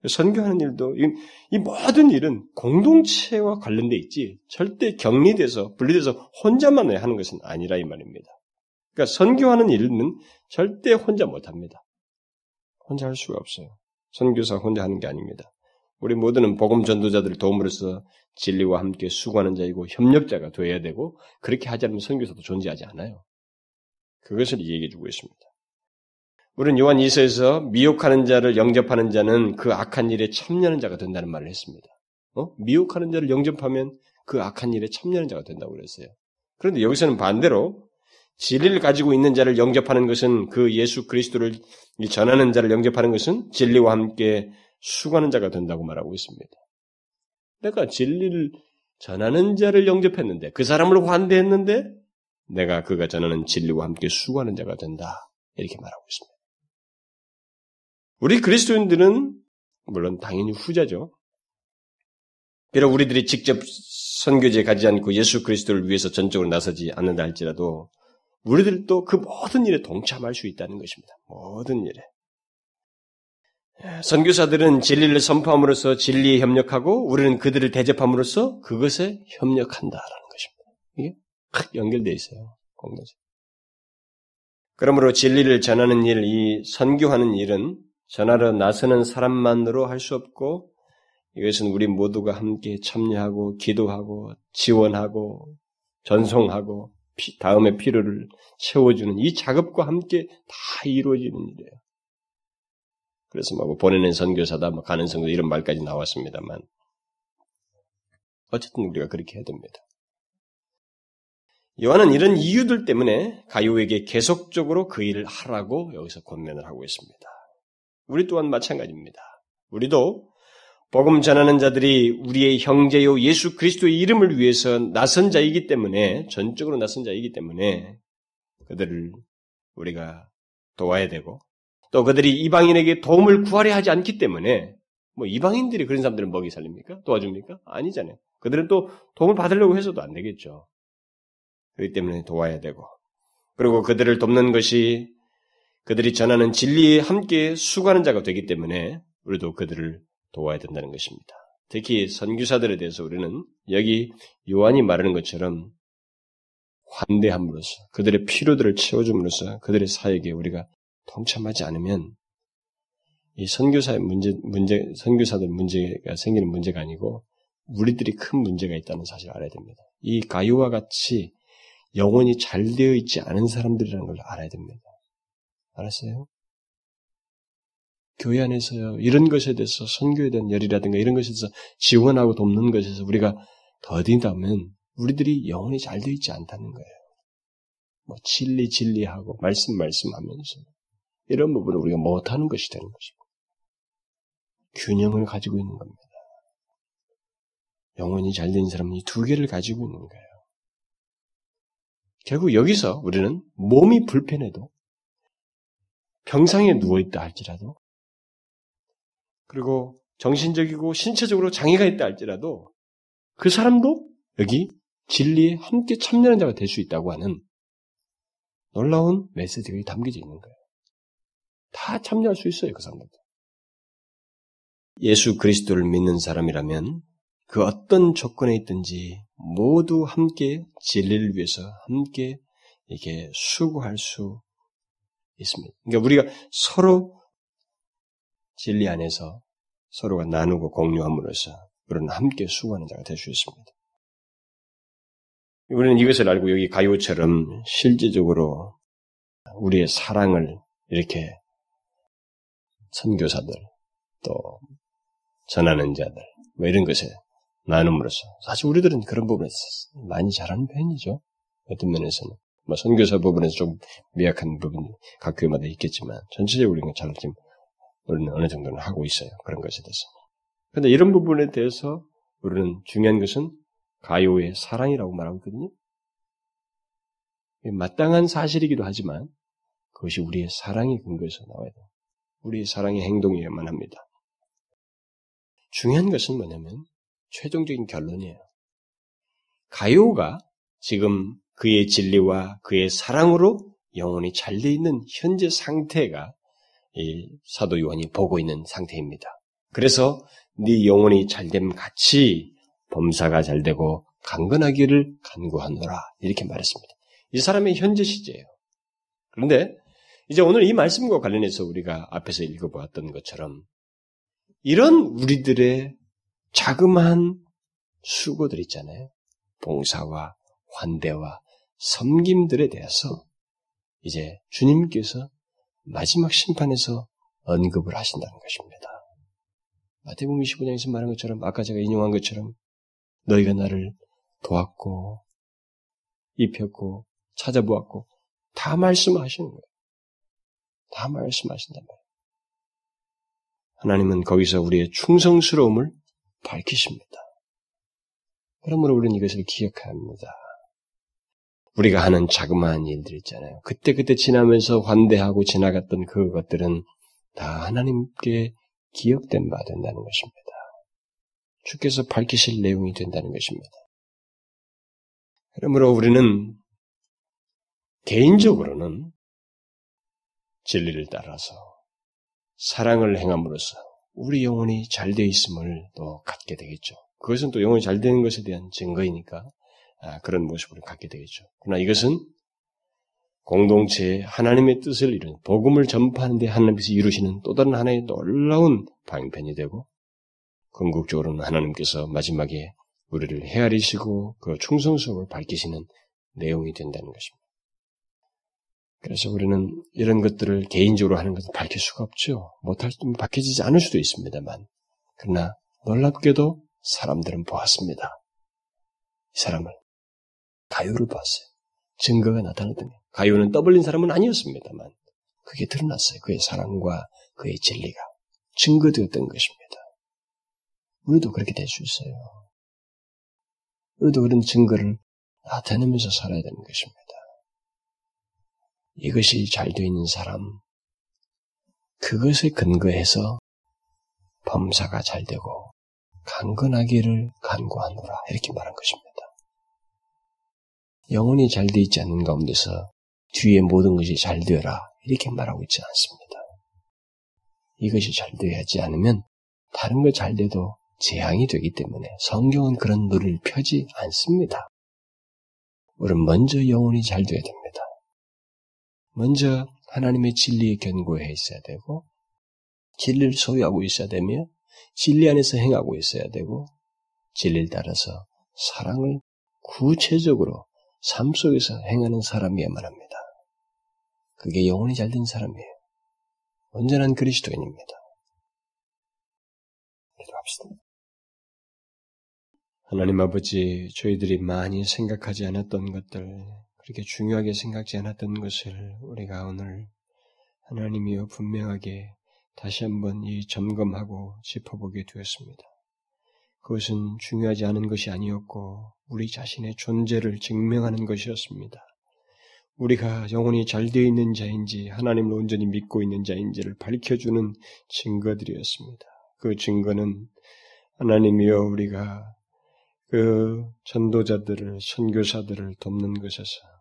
선교하는 일도 이, 이 모든 일은 공동체와 관련돼 있지 절대 격리돼서 분리돼서 혼자만 하는 것은 아니라 이 말입니다. 그러니까 선교하는 일은 절대 혼자 못합니다. 혼자 할 수가 없어요. 선교사 혼자 하는 게 아닙니다. 우리 모두는 복음 전도자들 도움으로써 진리와 함께 수고하는 자이고 협력자가 되어야 되고 그렇게 하지 않으면 선교사도 존재하지 않아요. 그것을 얘기해 주고 있습니다. 우리는 요한 2서에서 미혹하는 자를 영접하는 자는 그 악한 일에 참여하는 자가 된다는 말을 했습니다. 어? 미혹하는 자를 영접하면 그 악한 일에 참여하는 자가 된다고 그랬어요. 그런데 여기서는 반대로 진리를 가지고 있는 자를 영접하는 것은 그 예수 그리스도를 전하는 자를 영접하는 것은 진리와 함께 수고하는 자가 된다고 말하고 있습니다. 내가 진리를 전하는 자를 영접했는데 그 사람을 환대했는데 내가 그가 전하는 진리와 함께 수고하는 자가 된다. 이렇게 말하고 있습니다. 우리 그리스도인들은 물론 당연히 후자죠. 비록 우리들이 직접 선교지에 가지 않고 예수 그리스도를 위해서 전적으로 나서지 않는다 할지라도 우리들도 그 모든 일에 동참할 수 있다는 것입니다. 모든 일에. 선교사들은 진리를 선포함으로써 진리에 협력하고 우리는 그들을 대접함으로써 그것에 협력한다라는 것입니다. 이게 탁 연결되어 있어요. 공동체. 그러므로 진리를 전하는 일, 이 선교하는 일은 전하러 나서는 사람만으로 할 수 없고 이것은 우리 모두가 함께 참여하고 기도하고 지원하고 전송하고 다음의 필요를 채워주는 이 작업과 함께 다 이루어지는 일이에요. 그래서 뭐 보내는 선교사다, 뭐 가는 선교 이런 말까지 나왔습니다만 어쨌든 우리가 그렇게 해야 됩니다. 요한은 이런 이유들 때문에 가요에게 계속적으로 그 일을 하라고 여기서 권면을 하고 있습니다. 우리 또한 마찬가지입니다. 우리도 복음 전하는 자들이 우리의 형제요 예수 그리스도의 이름을 위해서 나선 자이기 때문에 전적으로 나선 자이기 때문에 그들을 우리가 도와야 되고 또 그들이 이방인에게 도움을 구하려 하지 않기 때문에 뭐 이방인들이 그런 사람들은 먹이 살립니까? 도와줍니까? 아니잖아요. 그들은 또 도움을 받으려고 해서도 안 되겠죠. 그렇기 때문에 도와야 되고 그리고 그들을 돕는 것이 그들이 전하는 진리에 함께 수고하는 자가 되기 때문에 우리도 그들을 도와야 된다는 것입니다. 특히 선교사들에 대해서 우리는 여기 요한이 말하는 것처럼 환대함으로써 그들의 필요들을 채워줌으로써 그들의 사역에 우리가 동참하지 않으면 이 선교사의 문제, 문제, 선교사들 문제가 생기는 문제가 아니고 우리들이 큰 문제가 있다는 사실을 알아야 됩니다. 이 가요와 같이 영혼이 잘 되어 있지 않은 사람들이라는 걸 알아야 됩니다. 알았어요? 교회 안에서요, 이런 것에 대해서 선교에 대한 열이라든가 이런 것에 대해서 지원하고 돕는 것에서 우리가 더딘다면 우리들이 영혼이 잘 되어 있지 않다는 거예요. 뭐 진리 진리하고 말씀 말씀하면서 이런 부분을 우리가 못하는 것이 되는 것입니다. 균형을 가지고 있는 겁니다. 영혼이 잘된 사람은 이 두 개를 가지고 있는 거예요. 결국 여기서 우리는 몸이 불편해도 병상에 누워있다 할지라도 그리고 정신적이고 신체적으로 장애가 있다 할지라도 그 사람도 여기 진리에 함께 참여하는 자가 될 수 있다고 하는 놀라운 메시지가 담겨져 있는 거예요. 다 참여할 수 있어요, 그 사람들도. 예수 그리스도를 믿는 사람이라면 그 어떤 조건에 있든지 모두 함께 진리를 위해서 함께 이렇게 수고할 수 있습니다. 그러니까 우리가 서로 진리 안에서 서로가 나누고 공유함으로써 우리는 함께 수고하는 자가 될 수 있습니다. 우리는 이것을 알고 여기 가요처럼 실제적으로 우리의 사랑을 이렇게 선교사들 또 전하는 자들 뭐 이런 것에 나눔으로써 사실 우리들은 그런 부분에서 많이 잘하는 편이죠. 어떤 면에서는 뭐 선교사 부분에서 좀 미약한 부분이 각 교회마다 있겠지만 전체적으로 우리는 잘 지금 우리는 어느 정도는 하고 있어요. 그런 것에 대해서. 그런데 이런 부분에 대해서 우리는 중요한 것은 가요의 사랑이라고 말하고 있거든요. 마땅한 사실이기도 하지만 그것이 우리의 사랑의 근거에서 나와야 돼요. 우리의 사랑의 행동이어야만 합니다. 중요한 것은 뭐냐면 최종적인 결론이에요. 가요가 지금 그의 진리와 그의 사랑으로 영혼이 잘돼 있는 현재 상태가 이 사도 요한이 보고 있는 상태입니다. 그래서 네 영혼이 잘됨 같이 범사가 잘 되고 강건하기를 간구하노라 이렇게 말했습니다. 이 사람의 현재 시제예요. 그런데 이제 오늘 이 말씀과 관련해서 우리가 앞에서 읽어보았던 것처럼 이런 우리들의 자그마한 수고들 있잖아요. 봉사와 환대와 섬김들에 대해서 이제 주님께서 마지막 심판에서 언급을 하신다는 것입니다. 마태복음 25장에서 말한 것처럼 아까 제가 인용한 것처럼 너희가 나를 도왔고 입혔고 찾아보았고 다 말씀하시는 거예요. 다 말씀하신단 말이에요. 하나님은 거기서 우리의 충성스러움을 밝히십니다. 그러므로 우리는 이것을 기억해야 합니다. 우리가 하는 자그마한 일들 있잖아요. 그때그때 지나면서 환대하고 지나갔던 그것들은 다 하나님께 기억된 바 된다는 것입니다. 주께서 밝히실 내용이 된다는 것입니다. 그러므로 우리는 개인적으로는 진리를 따라서 사랑을 행함으로써 우리 영혼이 잘 되어 있음을 또 갖게 되겠죠. 그것은 또 영혼이 잘 되는 것에 대한 증거이니까 아, 그런 모습을 갖게 되겠죠. 그러나 이것은 공동체의 하나님의 뜻을 이룬 복음을 전파하는데 하나님께서 이루시는 또 다른 하나의 놀라운 방편이 되고 궁극적으로는 하나님께서 마지막에 우리를 헤아리시고 그 충성성을 밝히시는 내용이 된다는 것입니다. 그래서 우리는 이런 것들을 개인적으로 하는 것은 밝힐 수가 없죠. 못할 수, 밝혀지지 않을 수도 있습니다만. 그러나 놀랍게도 사람들은 보았습니다. 이 사람을. 가요를 봤어요. 증거가 나타났더니. 가요는 떠벌린 사람은 아니었습니다만. 그게 드러났어요. 그의 사랑과 그의 진리가. 증거되었던 것입니다. 우리도 그렇게 될 수 있어요. 우리도 그런 증거를 나타내면서 살아야 되는 것입니다. 이것이 잘 되어 있는 사람, 그것에 근거해서 범사가 잘 되고 강건하기를 간구하노라 이렇게 말한 것입니다. 영혼이 잘 되어 있지 않는 가운데서 뒤에 모든 것이 잘 되어라 이렇게 말하고 있지 않습니다. 이것이 잘 되어야지 않으면 다른 거 잘돼도 재앙이 되기 때문에 성경은 그런 노를 펴지 않습니다. 우리는 먼저 영혼이 잘 되어야 됩니다. 먼저 하나님의 진리에 견고해 있어야 되고 진리를 소유하고 있어야 되며 진리 안에서 행하고 있어야 되고 진리를 따라서 사랑을 구체적으로 삶 속에서 행하는 사람이야만 합니다. 그게 영혼이 잘 된 사람이에요. 온전한 그리스도인입니다. 기도합시다. 하나님 아버지, 저희들이 많이 생각하지 않았던 것들, 그렇게 중요하게 생각지 않았던 것을 우리가 오늘 하나님이여 분명하게 다시 한번 이 점검하고 짚어보게 되었습니다. 그것은 중요하지 않은 것이 아니었고 우리 자신의 존재를 증명하는 것이었습니다. 우리가 영혼이 잘 되어 있는 자인지 하나님을 온전히 믿고 있는 자인지를 밝혀주는 증거들이었습니다. 그 증거는 하나님이여 우리가 그 전도자들을 선교사들을 돕는 것에서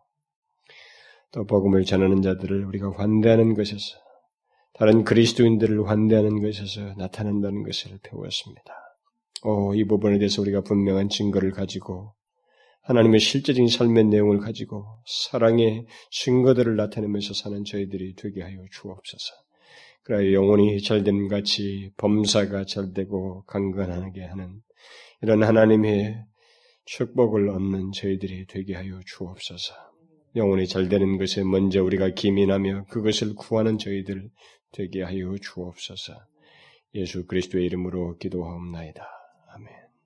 또 복음을 전하는 자들을 우리가 환대하는 것에서 다른 그리스도인들을 환대하는 것에서 나타난다는 것을 배웠습니다. 오, 이 부분에 대해서 우리가 분명한 증거를 가지고 하나님의 실제적인 삶의 내용을 가지고 사랑의 증거들을 나타내면서 사는 저희들이 되게 하여 주옵소서. 그래야 영혼이 잘됨 같이 범사가 잘되고 강건하게 하는 이런 하나님의 축복을 얻는 저희들이 되게 하여 주옵소서. 영혼이 잘 되는 것에 먼저 우리가 기민하며 그것을 구하는 저희들 되게 하여 주옵소서. 예수 그리스도의 이름으로 기도하옵나이다.